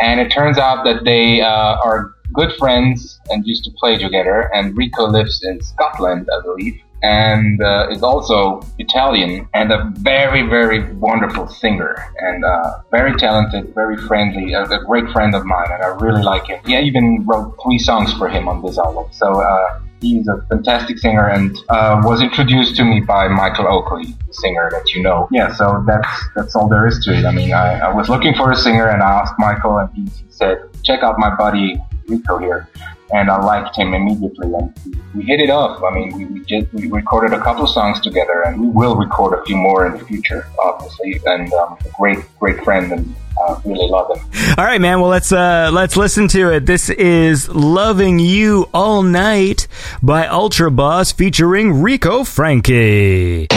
and it turns out that they uh, are good friends and used to play together. And Rico lives in Scotland, I believe, and uh, is also Italian and a very, very wonderful singer and uh, very talented, very friendly, a, a great friend of mine, and I really like him. He even wrote three songs for him on this album, so. Uh, He's a fantastic singer and uh, was introduced to me by Michael Oakley, the singer that you know. Yeah, so that's that's all there is to it. I mean, I, I was looking for a singer and I asked Michael, and he said, "Check out my buddy Rico here." And I liked him immediately, and we, hit it off. I mean, we we, just, we recorded a couple songs together, and we will record a few more in the future, obviously. And um, a great, great friend, and uh, really love him. All right, man. Well, let's uh, let's listen to it. This is "Loving You All Night" by Ultra Boss featuring Rico Frankie.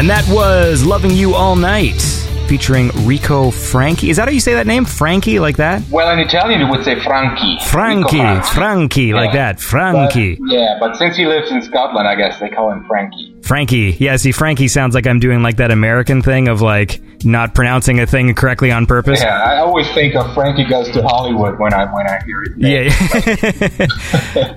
And that was Loving You All Night featuring Rico Franchi. Is that how you say that name? Franchi, like that? Well, in Italian, you would say Franchi. Franchi, Rico Franchi, Yeah. like that. Franchi. But- yeah, but since he lives in Scotland, I guess they call him Frankie. Frankie. Yeah, see, Frankie sounds like I'm doing like that American thing of like not pronouncing a thing correctly on purpose. Yeah, I always think of Frankie Goes to Hollywood when I when I hear it.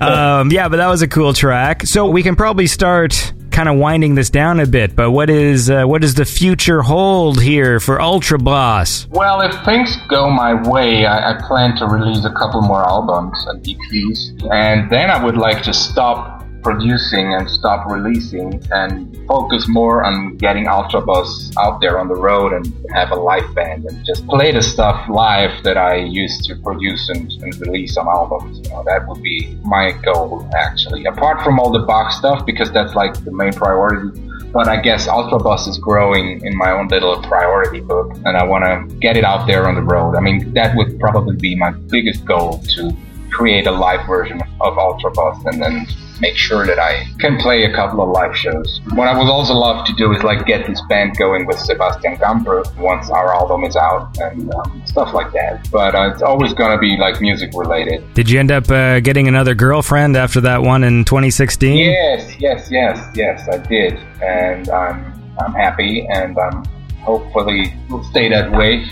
Yeah. um, yeah, but that was a cool track. So we can probably start kind of winding this down a bit. But what is uh, what does the future hold here for Ultra Boss? Well, if things go my way, I, I plan to release a couple more albums and EPs, and then I would like to stop producing and stop releasing and focus more on getting Ultra Boss out there on the road and have a live band and just play the stuff live that I used to produce and, and release on albums. You know, that would be my goal actually. Apart from all the Bach stuff, because that's like the main priority but I guess Ultra Boss is growing in my own little priority book, and I want to get it out there on the road. I mean, that would probably be my biggest goal to create a live version of Ultra Boss and then make sure that I can play a couple of live shows. What I would also love to do is like get this band going with Sebastian Gampl once our album is out and um, stuff like that. But uh, it's always gonna be like music related. Did you end up uh, getting another girlfriend after that one in 2016? Yes, yes, yes, yes, I did, and I'm I'm happy, and I'm hopefully will stay that way.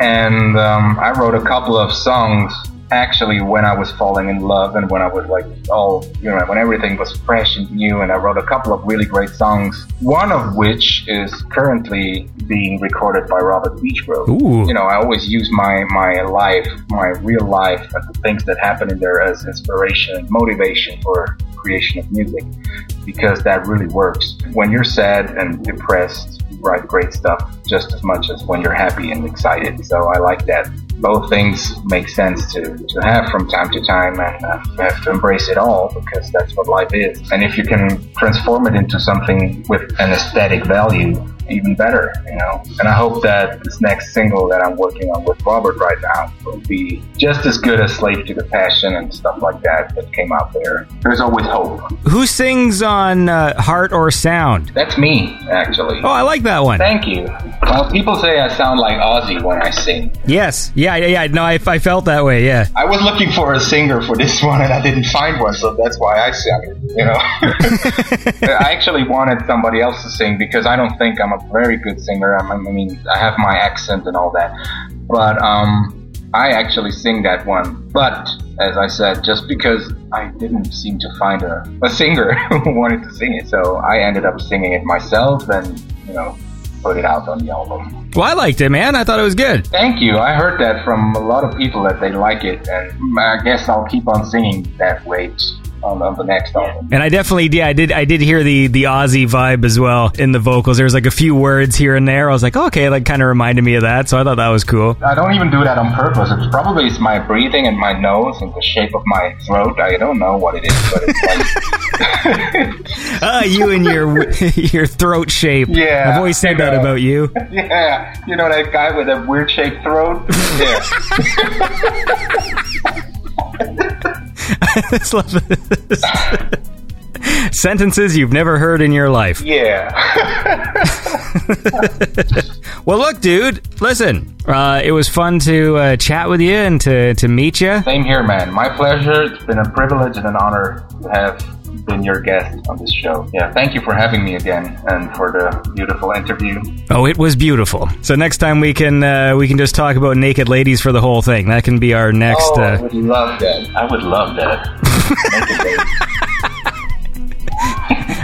And um, I wrote a couple of songs actually when I was falling in love and when I was like all you know when everything was fresh and new and I wrote a couple of really great songs one of which is currently being recorded by Robert Beachgrove Ooh. you know I always use my my life my real life and the things that happen in there as inspiration and motivation for creation of music because that really works when you're sad and depressed write great stuff just as much as when you're happy and excited so I like that both things make sense to, to have from time to time and uh, have to embrace it all because that's what life is. And if you can transform it into something with an aesthetic value, even better, you know. And I hope that this next single that I'm working on with Robert right now will be just as good as Slave to the Passion and stuff like that that came out there. There's always hope. Who sings on uh, Heart or Sound? That's me, actually. Oh, I like that one. Thank you. Well, people say I sound like Ozzy when I sing. Yes. Yeah, yeah, yeah. No, I, I felt that way, yeah. I was looking for a singer for this one and I didn't find one, so that's why I sang it. You know, I actually wanted somebody else to sing because I don't think I'm a very good singer. I'm, I mean, I have my accent and all that, but um, I actually sing that one. But as I said, just because I didn't seem to find a, a singer who wanted to sing it, so I ended up singing it myself and you know put it out on the album. Well, I liked it, man. I thought it was good. Thank you. I heard that from a lot of people that they like it, and I guess I'll keep on singing that way on, on the next album. And I definitely, yeah, I did. I did hear the the Aussie vibe as well in the vocals. There was like a few words here and there. I was like, oh, okay, like kind of reminded me of that. So I thought that was cool. I don't even do that on purpose. It's probably it's my breathing and my nose and the shape of my throat. I don't know what it is, but it's like Ah, you and your your throat shape. Yeah, I've always said you that know. about you. yeah, you know that guy with a weird shaped throat. Yeah. Just love this. Sentences you've never heard in your life. yeah. Well, look, dude. Listen, uh, it was fun to uh, chat with you and to to meet you. Same here, man. My pleasure. It's been a privilege and an honor to have been your guest on this show. Yeah, thank you for having me again and for the beautiful interview. Oh, it was beautiful. So next time we can uh, we can just talk about naked ladies for the whole thing. That can be our next. oh, I Uh, would love that. I would love that. Make it big.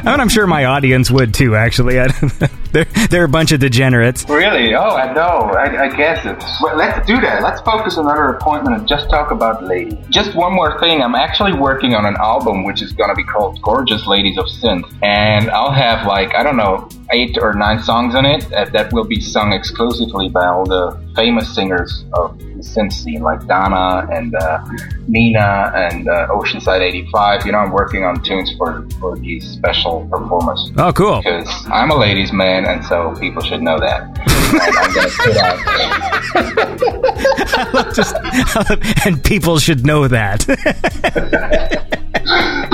and I'm sure my audience would too. Actually, I don't, they're they're a bunch of degenerates. Really? Oh, I know. I, I guess it's. Well, let's do that. Let's focus on another appointment and just talk about ladies. Just one more thing. I'm actually working on an album which is going to be called Gorgeous Ladies of Synth. And I'll have, like, I don't know, eight or nine songs on it uh, that will be sung exclusively by all the famous singers of the synth scene, like Donna and uh, Nina and uh, Oceanside 85. You know, I'm working on tunes for, for these special performers Oh, cool. because I'm a ladies' man, and so people should know that. Just, and people should know that.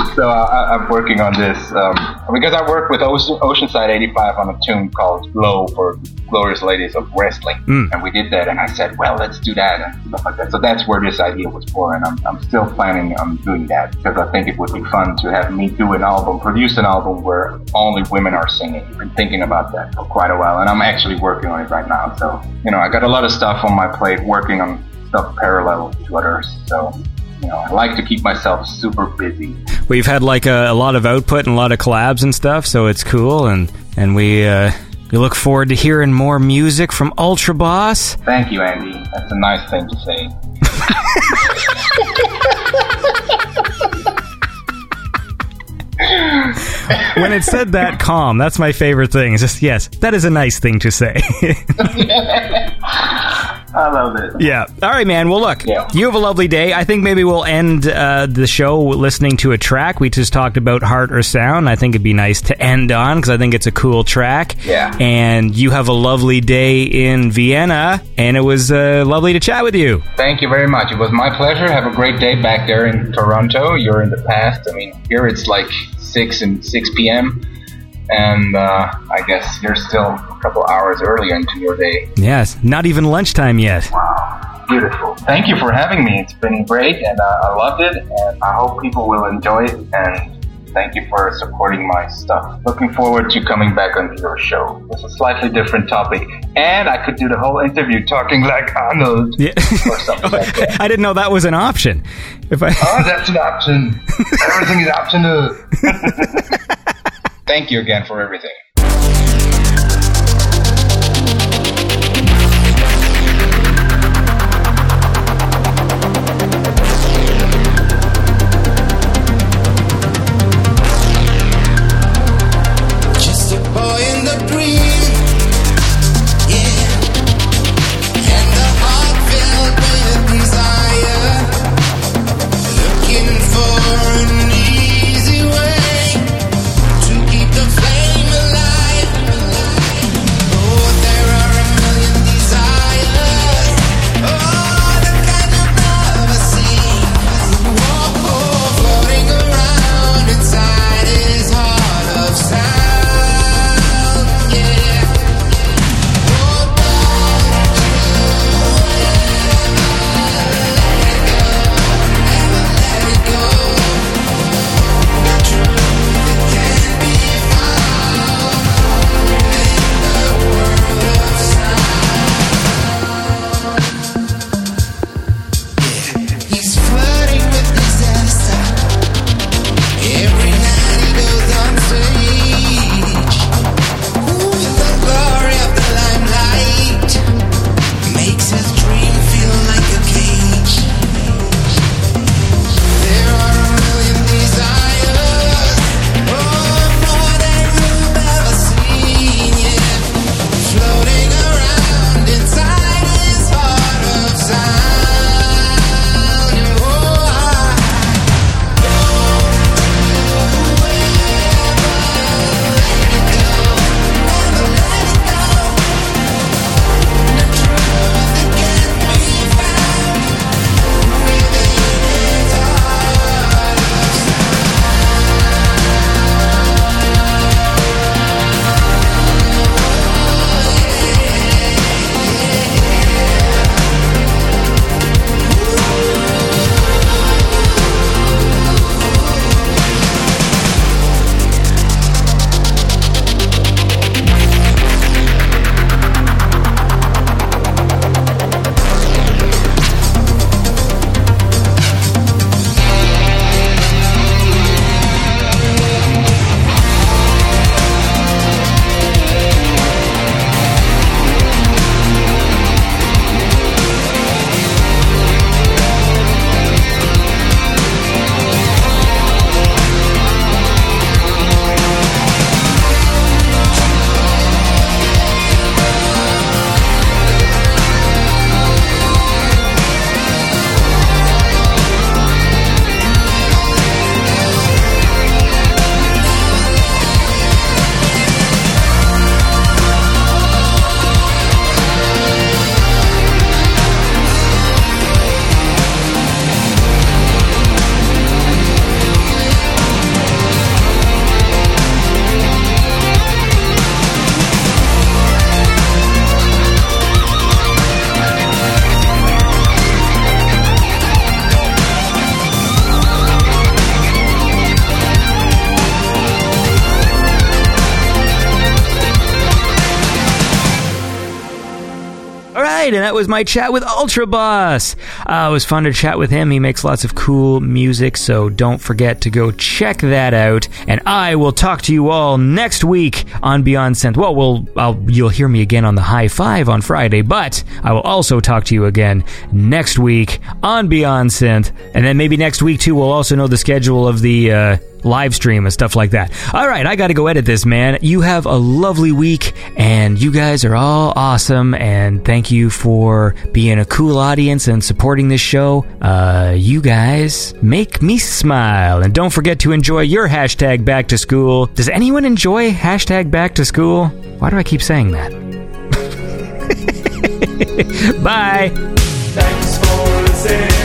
so I, I'm working on this um, because I work with Ocean, Oceanside 85 on a tune called "Glow" for Glorious Ladies of Wrestling, Mm. and we did that. And I said, "Well, let's do that and stuff like that." So that's where this idea was born, and I'm, I'm still planning on doing that because I think it would be fun to have me do an album, produce an album where only women are singing. I've been thinking about that for quite a while, and I'm actually working on it right now. So you know, I got a lot of stuff on my plate, working on stuff parallel to others. So. You know, I like to keep myself super busy. We've had like a, a lot of output and a lot of collabs and stuff, so it's cool, and and we uh, we look forward to hearing more music from Ultra Boss. Thank you, Andy. That's a nice thing to say. When it said that calm, that's my favorite thing. It's just yes, that is a nice thing to say. I love it. yeah. All right, man. Well, look, Yeah. you have a lovely day. I think maybe we'll end uh, the show listening to a track. We just talked about Heart or Sound. I think it'd be nice to end on because I think it's a cool track. Yeah. And you have a lovely day in Vienna, and it was uh, lovely to chat with you. Thank you very much. It was my pleasure. Have a great day back there in Toronto. You're in the past. I mean, here it's like 6 and 6 p.m. And uh, I guess you're still a couple hours earlier into your day. Yes, not even lunchtime yet. Wow. Beautiful. Thank you for having me. It's been great and uh, I loved it. And I hope people will enjoy it. And thank you for supporting my stuff. Looking forward to coming back on your show. It's a slightly different topic. And I could do the whole interview talking like Arnold. Yeah. Or something like that. I didn't know that was an option. If I Oh, that's an option. Everything is optional. Thank you again for everything. Was my chat with Ultra Boss. Uh, it was fun to chat with him. He makes lots of cool music, so don't forget to go check that out. And I will talk to you all next week on Beyond Synth. Well, we'll I'll, you'll hear me again on the High Five on Friday, but I will also talk to you again next week on Beyond Synth, and then maybe next week too. We'll also know the schedule of the. Uh, live stream and stuff like that. All right, I got to go edit this, man. You have a lovely week, and you guys are all awesome. And thank you for being a cool audience and supporting this show. Uh, you guys make me smile, and don't forget to enjoy your hashtag back to school. Does anyone enjoy hashtag back to school? Why do I keep saying that? Bye. Thanks for listening.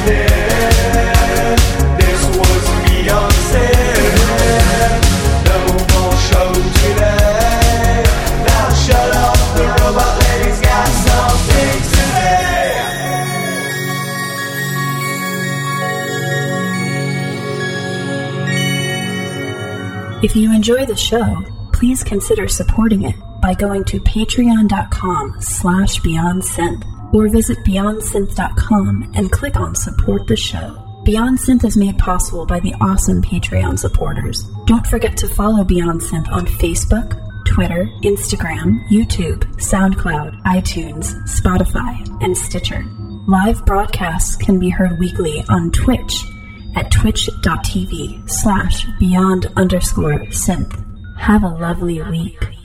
If you enjoy the show, please consider supporting it by going to patreon.com slash beyondsynth or visit beyondsynth.com and click on support the show. Beyond Synth is made possible by the awesome Patreon supporters. Don't forget to follow Beyond Synth on Facebook, Twitter, Instagram, YouTube, SoundCloud, iTunes, Spotify, and Stitcher. Live broadcasts can be heard weekly on Twitch at twitch.tv slash beyond underscore synth. Have a lovely week.